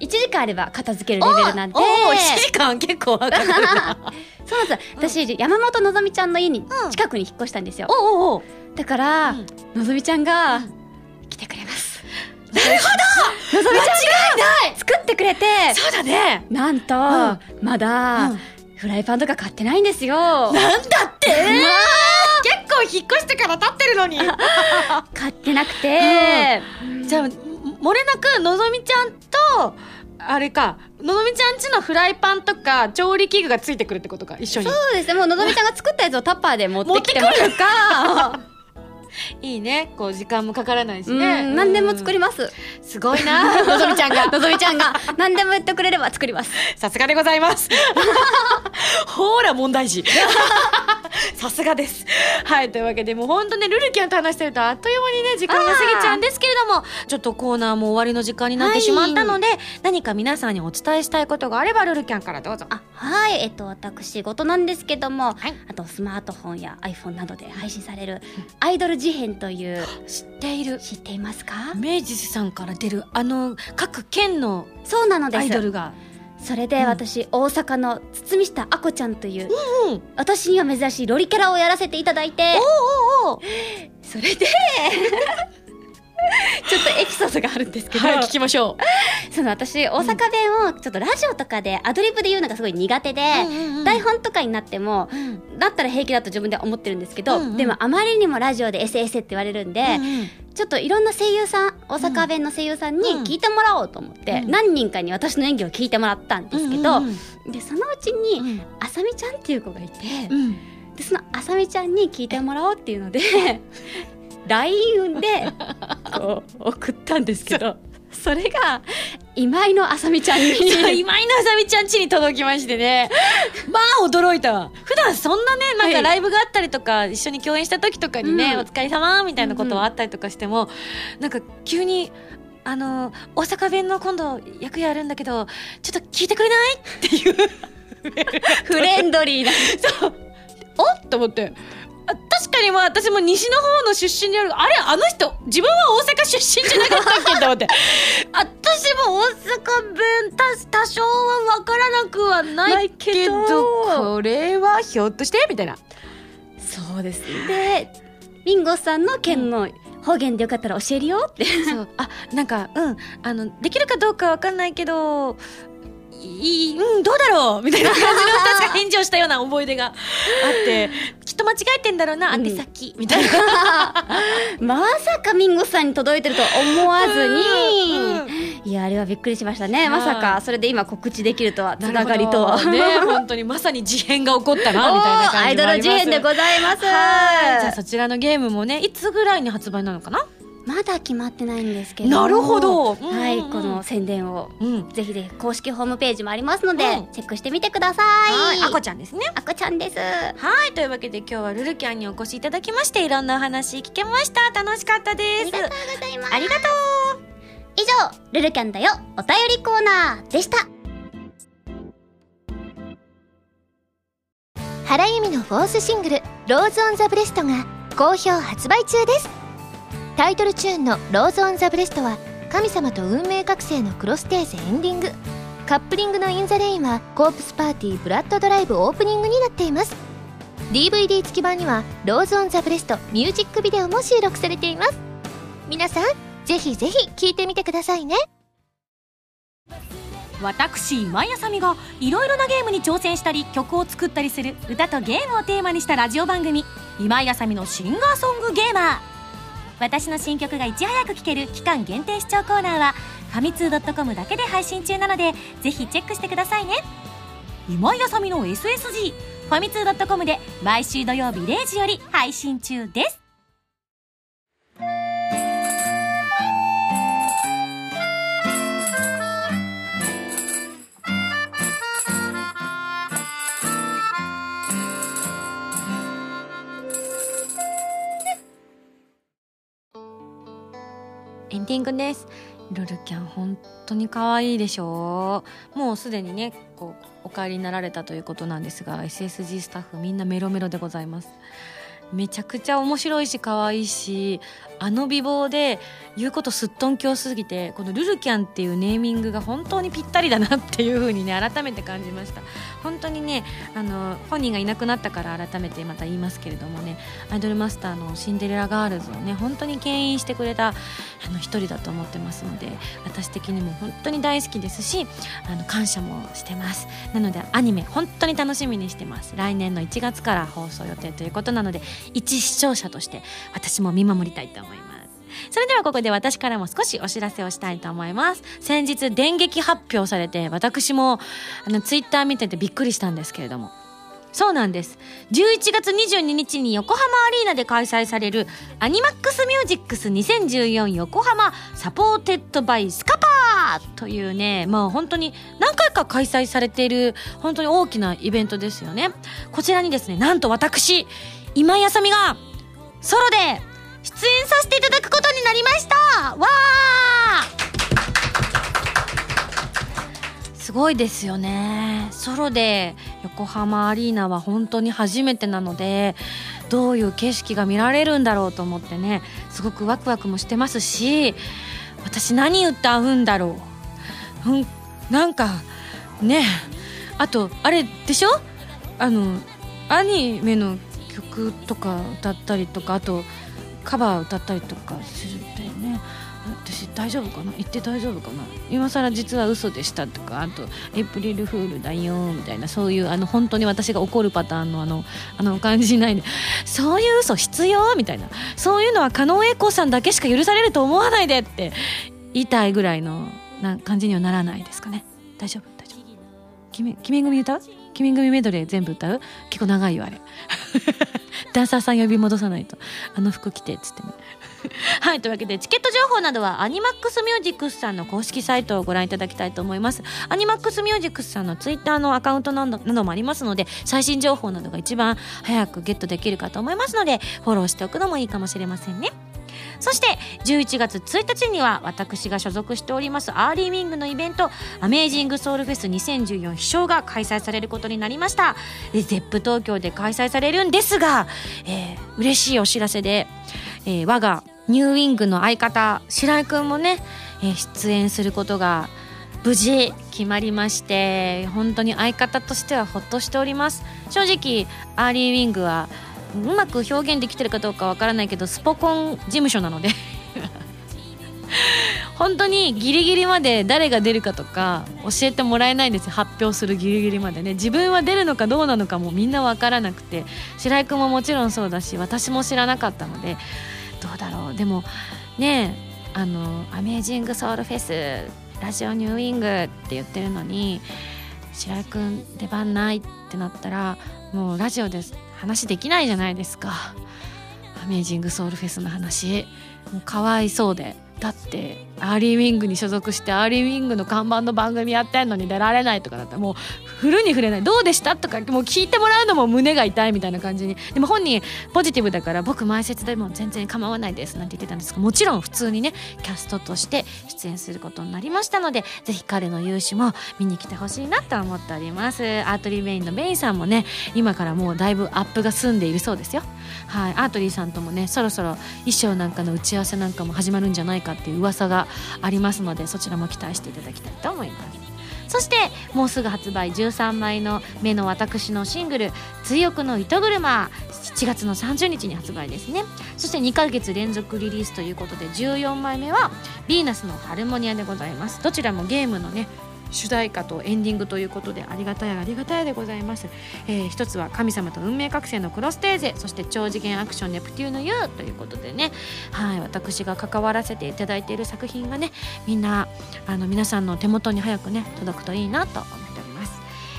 1時間あれば片付けるレベルなんでおお1時間結構 <laughs> そうなんです。私山本のぞみちゃんの家にうん近くに引っ越したんですよ、おうおうおうだから、うん。のぞみちゃんが、うん。来てくれます。なるほのぞみちゃんが作ってくれてどそうだね。なんと、ん。まだ、うん。フライパンとか買ってないんですよ。なんだって？結構引っ越してから経ってるのに。<laughs> 買ってなくて、じゃあ漏れなくのぞみちゃんとあれかのぞみちゃんちのフライパンとか調理器具がついてくるってことか一緒に。そうですね。もうのぞみちゃんが作ったやつをタッパーで持ってきてもらう。か <laughs> いいね。こう時間もかからないしうねん。何でも作りまます。すすごいな。<laughs> のぞみちゃんが。<laughs> のぞみちゃんが。何でも言ってくれれば作ります。さすがでございます。ほら問題児。さすがです。はい。というわけでもうほんとねルルキャンと話してるとあっという間にね時間が過ぎちゃうんですけれどもちょっとコーナーも終わりの時間になってしまったので、何か皆さんにお伝えしたいことがあればルルキャンからどうぞ。あはい。えっと私事なんですけども、はい。あとスマートフォンや iPhone などで配信されるアイドル事変という知っている知っていますか明治さんから出るあの各県のそうなのですアイドルがそれで私、大阪の堤下あこちゃんという、うん私には珍しいロリキャラをやらせていただいておおおそれでちょっとエピソードがあるんですけど、はい聞きましょうその私大阪弁をちょっとラジオとかでアドリブで言うのがすごい苦手で、う台本とかになってもうん。だったら平気だと自分では思ってるんですけど、うんうん。でもあまりにもラジオで SS って言われるんで、うんちょっといろんな声優さん大阪弁の声優さんにうん。聞いてもらおうと思って、うん。何人かに私の演技を聞いてもらったんですけど、うんうんでそのうちに、うん。あさみちゃんっていう子がいて、うん。でそのあさみちゃんに聞いてもらおうっていうので <laughs> LINE で <laughs> 送ったんですけどそれが今井のあさみちゃんに。<laughs> そう今井のあさみちゃん家に届きましてね。<laughs> まあ驚いたわ。普段そんなねなんはいかライブがあったりとか、一緒に共演した時とかにね、うん。お疲れ様みたいなことはあったりとかしても、なんか急にあの大阪弁の今度役やるんだけどちょっと聞いてくれない？っていう。<laughs> フレンドリーな。おっと思って。あ確かにまあ私も西の方の出身であるあれあの人自分は大阪出身じゃなかったっけと思って。<laughs> 私も大阪弁た多少は分からなくはないけどこれはひょっとしてみたいな。そうですでミンゴさんの県の方言でよかったら教えるよって。そう。あなんかうん。あのできるかどうかわかんないけどいいうんどうだろう？みたいな感じの確か返事をしたような思い出があってきっと間違えてんだろうなうん。宛先、みたいな。<laughs> まさかミンゴスさんに届いてると思わずに、うん。いやあれはびっくりしましたね、はい。まさかそれで今告知できるとはつながりとは。ね <laughs> 本当にまさに事変が起こったなみたいな感じもあります。おーアイドル事変でございます。はい。じゃあそちらのゲームもねいつぐらいに発売なのかな？まだ決まってないんですけど。なるほど。はい、うんうんうん。この宣伝を。うん。ぜひぜひ公式ホームページもありますので、うん。チェックしてみてくださはいいあこちゃんですね。あこちゃんです。はいというわけで今日はルルキャンにお越しいただきましていろんなお話聞けました。楽しかったです。ありがとうございます。ありがとう。以上ルルキャンだよお便りコーナーでした。原由美のフォースシングル「 Rose on the breast」が好評発売中ですタイトルチューンの「ローズ・オン・ザ・ブレスト」は神様と運命覚醒のクロステーゼエンディング。カップリングの「イン・ザ・レイン」はコープスパーティーブラッドドライブオープニングになっています。DVD 付き版には「 Rose on the breast」ミュージックビデオも収録されています。皆さんぜひぜひ聴いてみてくださいね。私今井あさみがいろいろなゲームに挑戦したり曲を作ったりする歌とゲームをテーマにしたラジオ番組「今井あさみのシンガーソングゲーマー」私の新曲がいち早く聴ける期間限定視聴コーナーはファミツー .com だけで配信中なのでぜひチェックしてくださいね。今井あさみの SSG ファミツー .com で毎週土曜日0時より配信中です。ンディングです。ルルキャン本当に可愛いでしょもうすでにねこうお帰りになられたということなんですが SSG スタッフみんなメロメロでございます。めちゃくちゃ面白いし可愛いしあの美貌で言うことすっとんきょうすぎてこのルルキャンっていうネーミングが本当にぴったりだなっていう風にね改めて感じました。本当にねあの本人がいなくなったから改めてまた言いますけれどもねアイドルマスターのシンデレラガールズをね本当に牽引してくれたあの一人だと思ってますので私的にも本当に大好きですしあの感謝もしてます。なのでアニメ本当に楽しみにしてます。来年の1月から放送予定ということなので一視聴者として私も見守りたいと思います。それではここで私からも少しお知らせをしたいと思います。先日電撃発表されて私もあのツイッター見ててびっくりしたんですけれども。そうなんです。11月22日に横浜アリーナで開催されるアニマックスミュージックス2014横浜 supported by スカパーというねまあ本当に何回か開催されている本当に大きなイベントですよね。こちらにですねなんと私今井麻美がソロで出演させていただくことになりました。わー。すごいですよね。ソロで横浜アリーナは本当に初めてなのでどういう景色が見られるんだろうと思ってねすごくワクワクもしてますし私何歌うんだろう、うん、なんかね。あとあれでしょ？あのアニメの曲とか歌ったりとかあとカバー歌ったりとかするんだよね。私大丈夫かな？言って大丈夫かな？今更実は嘘でしたとかあとエイプリルフールだよみたいなそういうあの本当に私が怒るパターンのあのあの感じないで。そういう嘘必要？みたいな。そういうのは狩野英孝さんだけしか許されると思わないでって言いたいぐらいのな感じにはならないですかね。大丈夫？大丈夫？君君組歌う？君組メドレー全部歌う？結構長いよあれ。<laughs> ダンサーさん呼び戻さないと。あの服着てっつってね。<laughs> はいというわけでチケット情報などはアニマックスミュージックスさんの公式サイトをご覧いただきたいと思います。アニマックスミュージックスさんのツイッターのアカウントなどなどもありますので最新情報などが一番早くゲットできるかと思いますのでフォローしておくのもいいかもしれませんね。そして11月1日には私が所属しておりますアーリーウィングのイベントアメージングソウルフェス2014飛翔が開催されることになりました。で ZEP 東京で開催されるんですが、えー嬉しいお知らせで、えー我がニューウィングの相方白井くんもね、えー出演することが無事決まりまして本当に相方としてはほっとしております。正直アーリーウィングはうまく表現できてるかどうかわからないけどスポコン事務所なので。<laughs> 本当にギリギリまで誰が出るかとか教えてもらえないんです。発表するギリギリまでね。自分は出るのかどうなのかもみんな分からなくて。白井君ももちろんそうだし私も知らなかったのでどうだろう。でもねあの「アメージングソウルフェスラジオニューウィング」って言ってるのに白井君出番ないってなったらもうラジオです。話できないじゃないですか。アメージングソウルフェスの話。もうかわいそうで。だってアーリーウィングに所属してアーリーウィングの看板の番組やってんのに出られないとかだったらもう振るに触れない。どうでした？とかもう聞いてもらうのも胸が痛いみたいな感じに。でも本人ポジティブだから僕前説でも全然構わないですなんて言ってたんですがもちろん普通にねキャストとして出演することになりましたのでぜひ彼の勇姿も見に来てほしいなと思っております。アートリーメインのメインさんもね今からもうだいぶアップが済んでいるそうですよ。はい。アートリーさんともねそろそろ衣装なんかの打ち合わせなんかも始まるんじゃないかっていう噂がありますのでそちらも期待していただきたいと思います。そしてもうすぐ発売13枚の目の私のシングル「追憶の糸車」7月の30日に発売ですね。そして2ヶ月連続リリースということで14枚目は「ヴィーナスのハルモニア」でございます。どちらもゲームのね主題歌とエンディングということでありがたいありがたいでございます、えー、一つは神様と運命覚醒のクロステーゼそして超次元アクションネプテューヌ U ということでね。はい。私が関わらせていただいている作品がねみんなあの皆さんの手元に早くね届くといいなと思っております。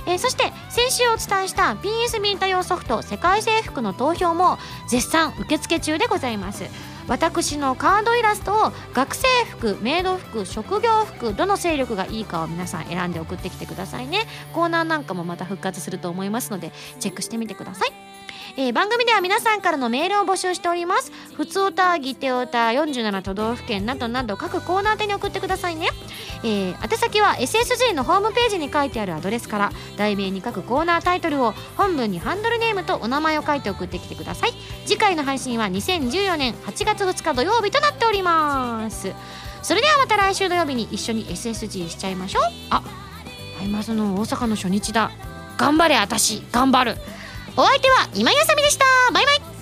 えー、そして先週お伝えした PS ビンタ用ソフト世界征服の投票も絶賛受付中でございます。私のカードイラストを学生服メイド服職業服どの勢力がいいかを皆さん選んで送ってきてくださいね。コーナーなんかもまた復活すると思いますのでチェックしてみてください。えー、番組では皆さんからのメールを募集しております。ふつおたぎておた47都道府県などなど各コーナー宛に送ってくださいね、えー、宛先は SSG のホームページに書いてあるアドレスから題名に書くコーナータイトルを本文にハンドルネームとお名前を書いて送ってきてください。次回の配信は2014年8月2日土曜日となっております。それではまた来週土曜日に一緒に SSG しちゃいましょう。あアイマスの大阪の初日だ。頑張れ私。頑張る。お相手は今やさみでした。バイバイ。